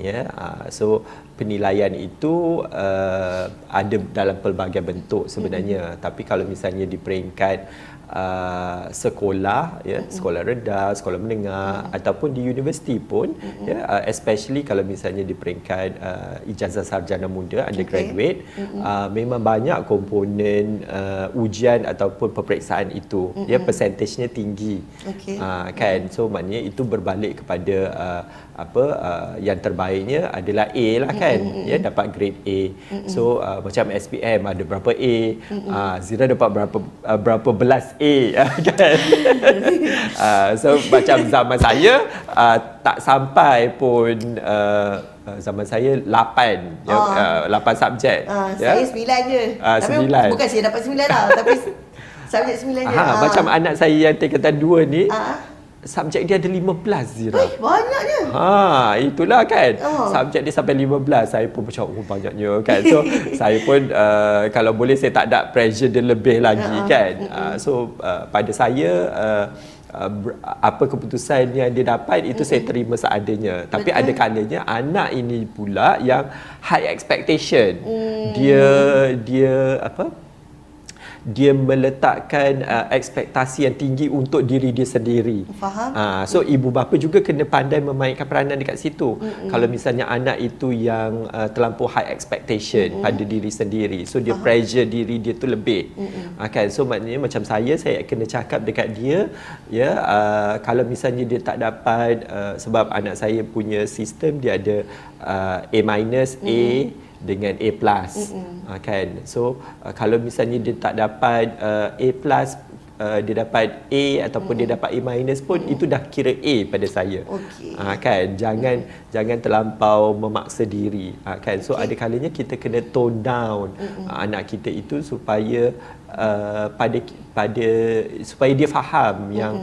Ya uh, so penilaian itu uh, ada dalam pelbagai bentuk sebenarnya. Tapi kalau misalnya di peringkat uh, sekolah ya sekolah rendah sekolah menengah ataupun di universiti pun ya uh, especially kalau misalnya di peringkat uh, ijazah sarjana muda undergraduate uh, memang banyak komponen uh, ujian ataupun peperiksaan itu ya percentage-nya tinggi. Okey. uh, kan? So maknanya itu berbalik kepada uh, apa uh, yang terbaiknya adalah A lah kan ya dapat grade A so uh, macam SPM ada berapa A uh, Zira dapat berapa uh, berapa belas A <laughs> kan uh, <laughs> so macam zaman saya uh, tak sampai pun uh, uh, zaman saya 8 ya, uh, 8 subjek Ah, ya. saya sembilan je. Ah, tapi sembilan. bukan saya dapat sembilan lah, tapi <laughs> subjek sembilan je. Ha, Ah. macam anak saya yang tingkatan 2 ni Ah. Subjek dia ada 15 Zira Eh, banyaknya. Ha, itulah kan. Oh. Subjek dia sampai 15. Saya pun macam oh banyaknya kan. So <laughs> saya pun uh, kalau boleh saya tak ada pressure dia lebih lagi Ha, kan. Uh, so uh, pada saya uh, uh, apa keputusan yang dia dapat itu saya terima seadanya. Tapi Betul. ada kalanya anak ini pula yang high expectation. Dia dia apa? Dia meletakkan uh, ekspektasi yang tinggi untuk diri dia sendiri. Faham. Ah, so ibu bapa juga kena pandai memainkan peranan dekat situ. Mm-hmm. Kalau misalnya anak itu yang uh, terlampau high expectation mm-hmm. pada diri sendiri, so dia pressure diri dia tu lebih. Mm-hmm. Ah, kan? So maknanya macam saya saya kena cakap dekat dia ya uh, kalau misalnya dia tak dapat uh, sebab anak saya punya sistem dia ada uh, A minus A dengan A plus. Uh, kan? So uh, kalau misalnya dia tak dapat uh, A plus uh, dia dapat A ataupun dia dapat A minus pun itu dah kira A pada saya. Okey. uh, kan? Jangan jangan terlampau memaksa diri. Uh, kan? So ada kalanya kita kena tone down uh, anak kita itu supaya uh, pada pada supaya dia faham yang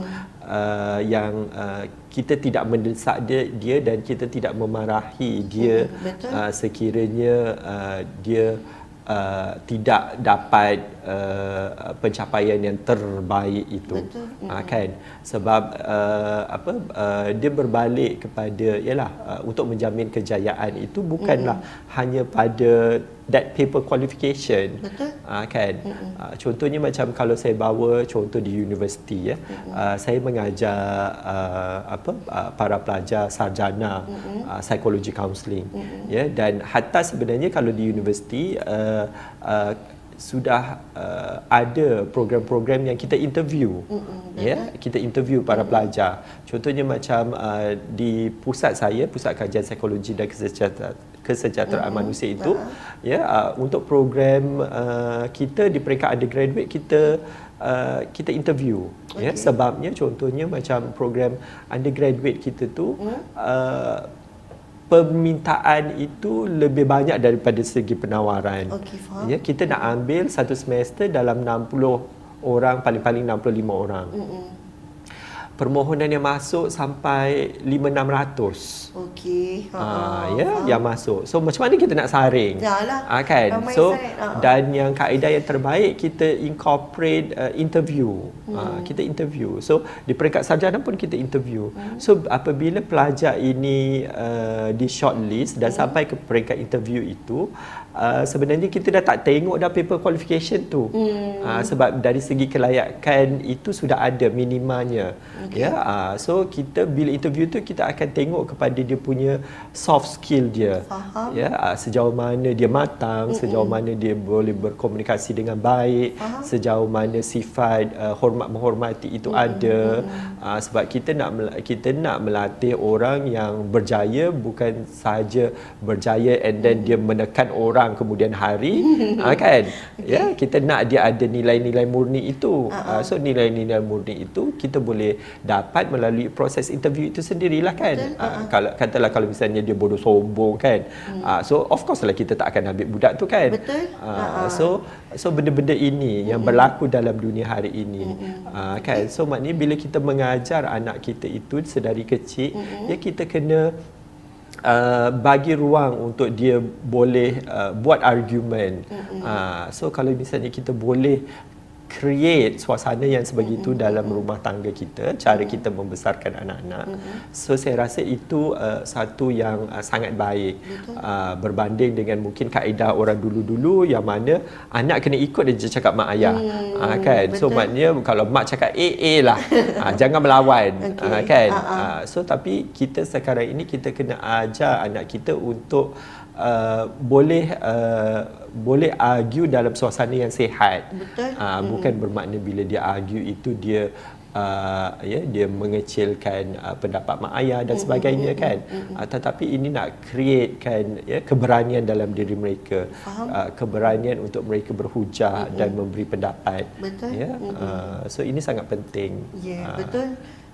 uh, yang uh, kita tidak mendesak dia, dia dan kita tidak memarahi dia Betul. uh, sekiranya uh, dia uh, tidak dapat uh, pencapaian yang terbaik itu. Betul. uh, kan? Sebab uh, apa uh, dia berbalik kepada ialah uh, untuk menjamin kejayaan itu bukanlah mm-hmm. hanya pada that paper qualification. Betul. uh, kan? Uh, contohnya macam kalau saya bawa contoh di universiti ya uh, saya mengajar uh, apa uh, para pelajar sarjana uh, psikologi counselling ya. Dan hatta sebenarnya kalau di universiti uh, uh, sudah uh, ada program-program yang kita interview. Mm ya kita interview para pelajar. Contohnya macam uh, di pusat saya pusat kajian psikologi dan kesejahteraan kesejahteraan mm manusia itu ya uh, untuk program uh, kita di peringkat undergraduate kita uh, kita interview. Ya sebabnya contohnya macam program undergraduate kita tu uh, permintaan itu lebih banyak daripada segi penawaran. Faham. Ya, kita nak ambil satu semester dalam 60 orang paling-paling 65 orang. Mm-mm. Permohonan yang masuk sampai 5600. Okey. Ha, Ah ya yang masuk. So macam mana kita nak saring? Yalah, Ah kan. ramai So. Ah. dan yang kaedah yang terbaik kita incorporate uh, interview. Hmm. Uh, kita interview. So di peringkat sarjana pun kita interview. Hmm. So apabila pelajar ini uh, di shortlist dan hmm. sampai ke peringkat interview itu Uh, sebenarnya kita dah tak tengok dah paper qualification tu hmm. uh, sebab dari segi kelayakan itu sudah ada minimanya okay. ya uh, so kita bila interview tu kita akan tengok kepada dia punya soft skill dia Faham. ya uh, sejauh mana dia matang mm-hmm. sejauh mana dia boleh berkomunikasi dengan baik Faham. sejauh mana sifat uh, hormat menghormati itu mm-hmm. ada uh, sebab kita nak kita nak melatih orang yang berjaya bukan sahaja berjaya and then dia menekan orang kemudian hari uh, <laughs> kan? Okay. ya kita nak dia ada nilai-nilai murni itu. Uh-huh. uh, so nilai-nilai murni itu kita boleh dapat melalui proses interview itu sendirilah kan? Betul. uh, kalau katalah kalau misalnya dia bodoh sombong kan? Hmm. uh, so of course lah kita tak akan ambil budak tu kan? Betul. uh, so so benda-benda ini yang berlaku dalam dunia hari ini uh, kan? So maknanya bila kita mengajar anak kita itu sedari kecil ya kita kena Uh, bagi ruang untuk dia boleh uh, buat argument. Mm-hmm. Uh, so kalau misalnya kita boleh create suasana yang sebegitu mm-hmm. dalam rumah tangga kita, cara mm-hmm. kita membesarkan anak-anak. Mm-hmm. So saya rasa itu uh, satu yang uh, sangat baik uh, berbanding dengan mungkin kaedah orang dulu-dulu yang mana anak kena ikut dia cakap mak ayah. Mm, uh, kan? So betul. maknanya kalau mak cakap A A lah. uh, <laughs> jangan melawan. Okey. Uh, kan? Ha. Uh, so tapi kita sekarang ini kita kena ajar anak kita untuk uh, boleh uh, boleh argue dalam suasana yang sihat. Betul. Uh, bukan bermakna bila dia argue itu dia uh, ya dia mengecilkan uh, pendapat mak ayah dan sebagainya kan. Uh, tetapi ini nak createkan ya keberanian dalam diri mereka. Faham. Uh, keberanian untuk mereka berhujah dan memberi pendapat. Betul. Ya. Uh, so ini sangat penting. Ya, yeah, Ah. betul.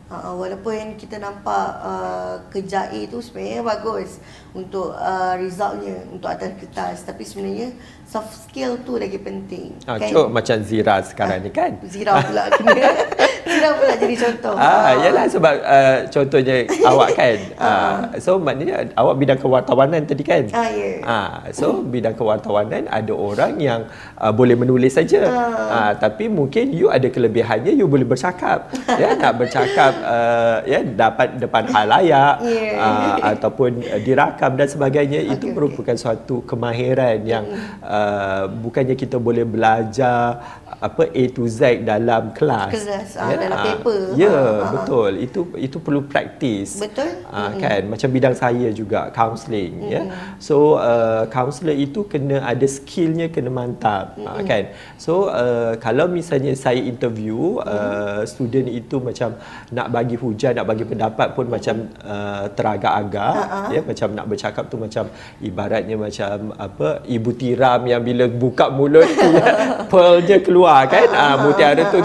Uh, walaupun kita nampak uh, kerja A tu sebenarnya bagus untuk uh, resultnya untuk atas kertas. Tapi sebenarnya soft skill tu lagi penting Ah, cok macam Zira sekarang ni kan. Zira pula kena <laughs> Zira pula jadi contoh Ah, yalah sebab uh, contohnya <laughs> awak kan. Ah, so maknanya awak bidang kewartawanan tadi kan? Ah, ya. Ah, so bidang kewartawanan ada orang yang uh, boleh menulis saja. Ah. tapi mungkin you ada kelebihannya you boleh bercakap. <laughs> ya, nak bercakap uh, ya dapat depan halayak Ya. ah, ataupun uh, dirakam dan sebagainya Okey, itu merupakan suatu kemahiran yang uh, bukannya kita boleh belajar apa A to Z dalam kelas. Kelas, ah, dalam paper. Ya, Ah, ah, betul. Itu itu perlu praktis. Betul. Ah, kan macam bidang saya juga counselling ya. So uh, counselor itu kena ada skillnya kena mantap ah, kan. So uh, kalau misalnya saya interview uh, student itu macam nak bagi hujan nak bagi pendapat pun macam uh, teragak-agak uh-huh. ya macam nak bercakap tu macam ibaratnya macam apa ibu tiram yang bila buka mulut ya, <laughs> pearl je keluar kan uh, mutiara tu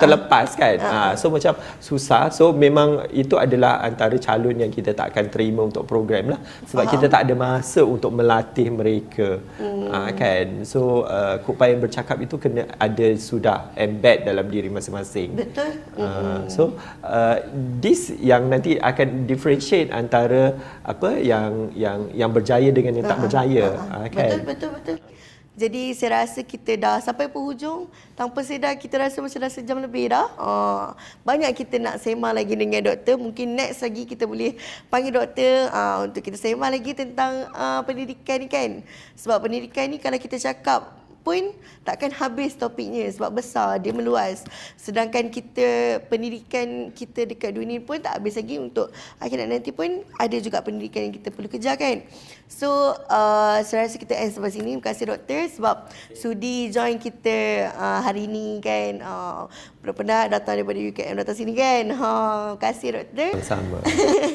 terlepas kan uh, so macam susah. So memang itu adalah antara calon yang kita tak akan terima untuk program lah. Sebab uh-huh. kita tak ada masa untuk melatih mereka. Hmm. uh, kan? So uh, kupayaan bercakap itu kena ada sudah embed dalam diri masing-masing. Betul. Uh, so uh, this yang nanti akan differentiate antara apa yang yang yang berjaya dengan yang tak berjaya. Uh, kan? Betul betul betul jadi saya rasa kita dah sampai penghujung tanpa sedar kita rasa macam dah sejam lebih dah. Uh, banyak kita nak sembang lagi dengan doktor. Mungkin next lagi kita boleh panggil doktor uh, untuk kita sembang lagi tentang uh, pendidikan ni kan. Sebab pendidikan ni kalau kita cakap pun takkan habis topiknya sebab besar dia meluas. Sedangkan kita pendidikan kita dekat dunia pun tak habis lagi untuk akhirat nanti pun ada juga pendidikan yang kita perlu kejar kan? So uh, saya rasa kita end sampai sini. Terima kasih doktor sebab sudi join kita uh, hari ini kan? Uh, pernah datang daripada UKM datang sini kan? Ha, terima kasih doktor. Sama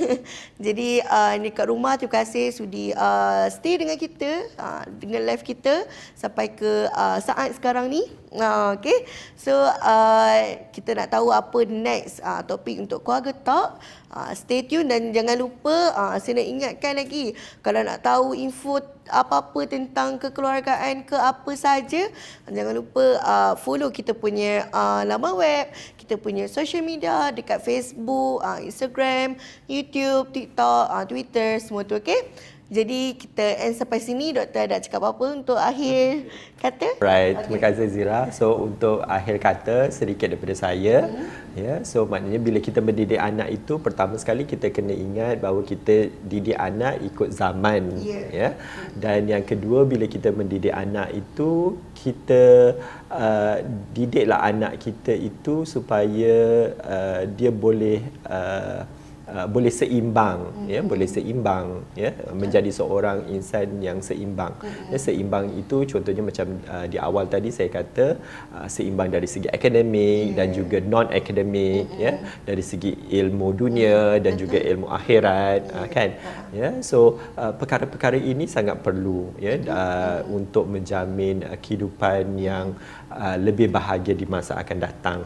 <laughs> jadi uh, ni kat rumah terima kasih sudi uh, stay dengan kita uh, dengan live kita sampai ke uh, saat sekarang ni. Uh, okay. So uh, kita nak tahu apa next uh, topik untuk keluarga talk. Uh, stay tune dan jangan lupa uh, saya nak ingatkan lagi kalau nak tahu info apa-apa tentang kekeluargaan ke apa saja jangan lupa uh, follow kita punya uh, laman web kita punya social media dekat Facebook, uh, Instagram, YouTube, TikTok, uh, Twitter semua tu okey. Jadi kita end sampai sini doktor ada cakap apa untuk akhir kata? Right, okay. terima kasih Zira. So untuk akhir kata sedikit daripada saya. Hmm. Ya, yeah, so maknanya bila kita mendidik anak itu pertama sekali kita kena ingat bahawa kita didik anak ikut zaman, yeah. ya. Yeah. Dan yang kedua bila kita mendidik anak itu kita uh, didiklah anak kita itu supaya uh, dia boleh uh, Uh, boleh seimbang mm-hmm. ya boleh seimbang ya menjadi seorang insan yang seimbang mm-hmm. ya seimbang itu contohnya macam uh, di awal tadi saya kata uh, seimbang dari segi akademik yeah. dan juga non akademik mm-hmm. ya dari segi ilmu dunia mm-hmm. dan juga ilmu akhirat yeah. uh, kan ya so uh, perkara-perkara ini sangat perlu ya uh, untuk menjamin uh, kehidupan yang uh, lebih bahagia di masa akan datang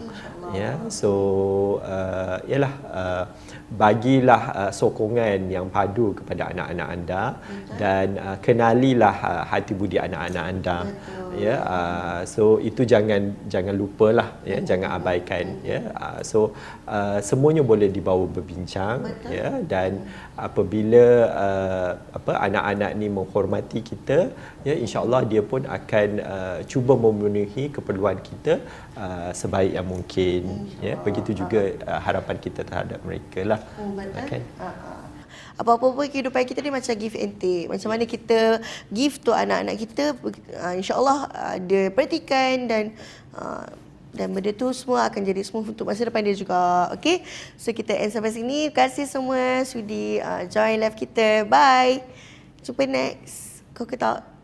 ya so uh, yalah uh, bagilah uh, sokongan yang padu kepada anak-anak anda Betul. dan uh, kenalilah uh, hati budi anak-anak anda Betul. ya uh, so itu jangan jangan lupalah ya Betul. jangan abaikan Betul. ya uh, so uh, semuanya boleh dibawa berbincang Betul. ya dan apabila uh, apa anak-anak ni menghormati kita ya insyaallah dia pun akan uh, cuba memenuhi keperluan kita uh, sebaik yang mungkin ya begitu juga uh, harapan kita terhadap mereka lah. Hmm, betul. Okay. Ha, ha. Apa-apa pun kehidupan kita ni macam give and take. Macam mana kita give tu anak-anak kita, uh, insyaAllah ada uh, perhatikan dan uh, dan benda tu semua akan jadi smooth untuk masa depan dia juga. Okay? So kita end sampai sini. Terima kasih semua sudi uh, join live kita. Bye. Jumpa next. Kau kata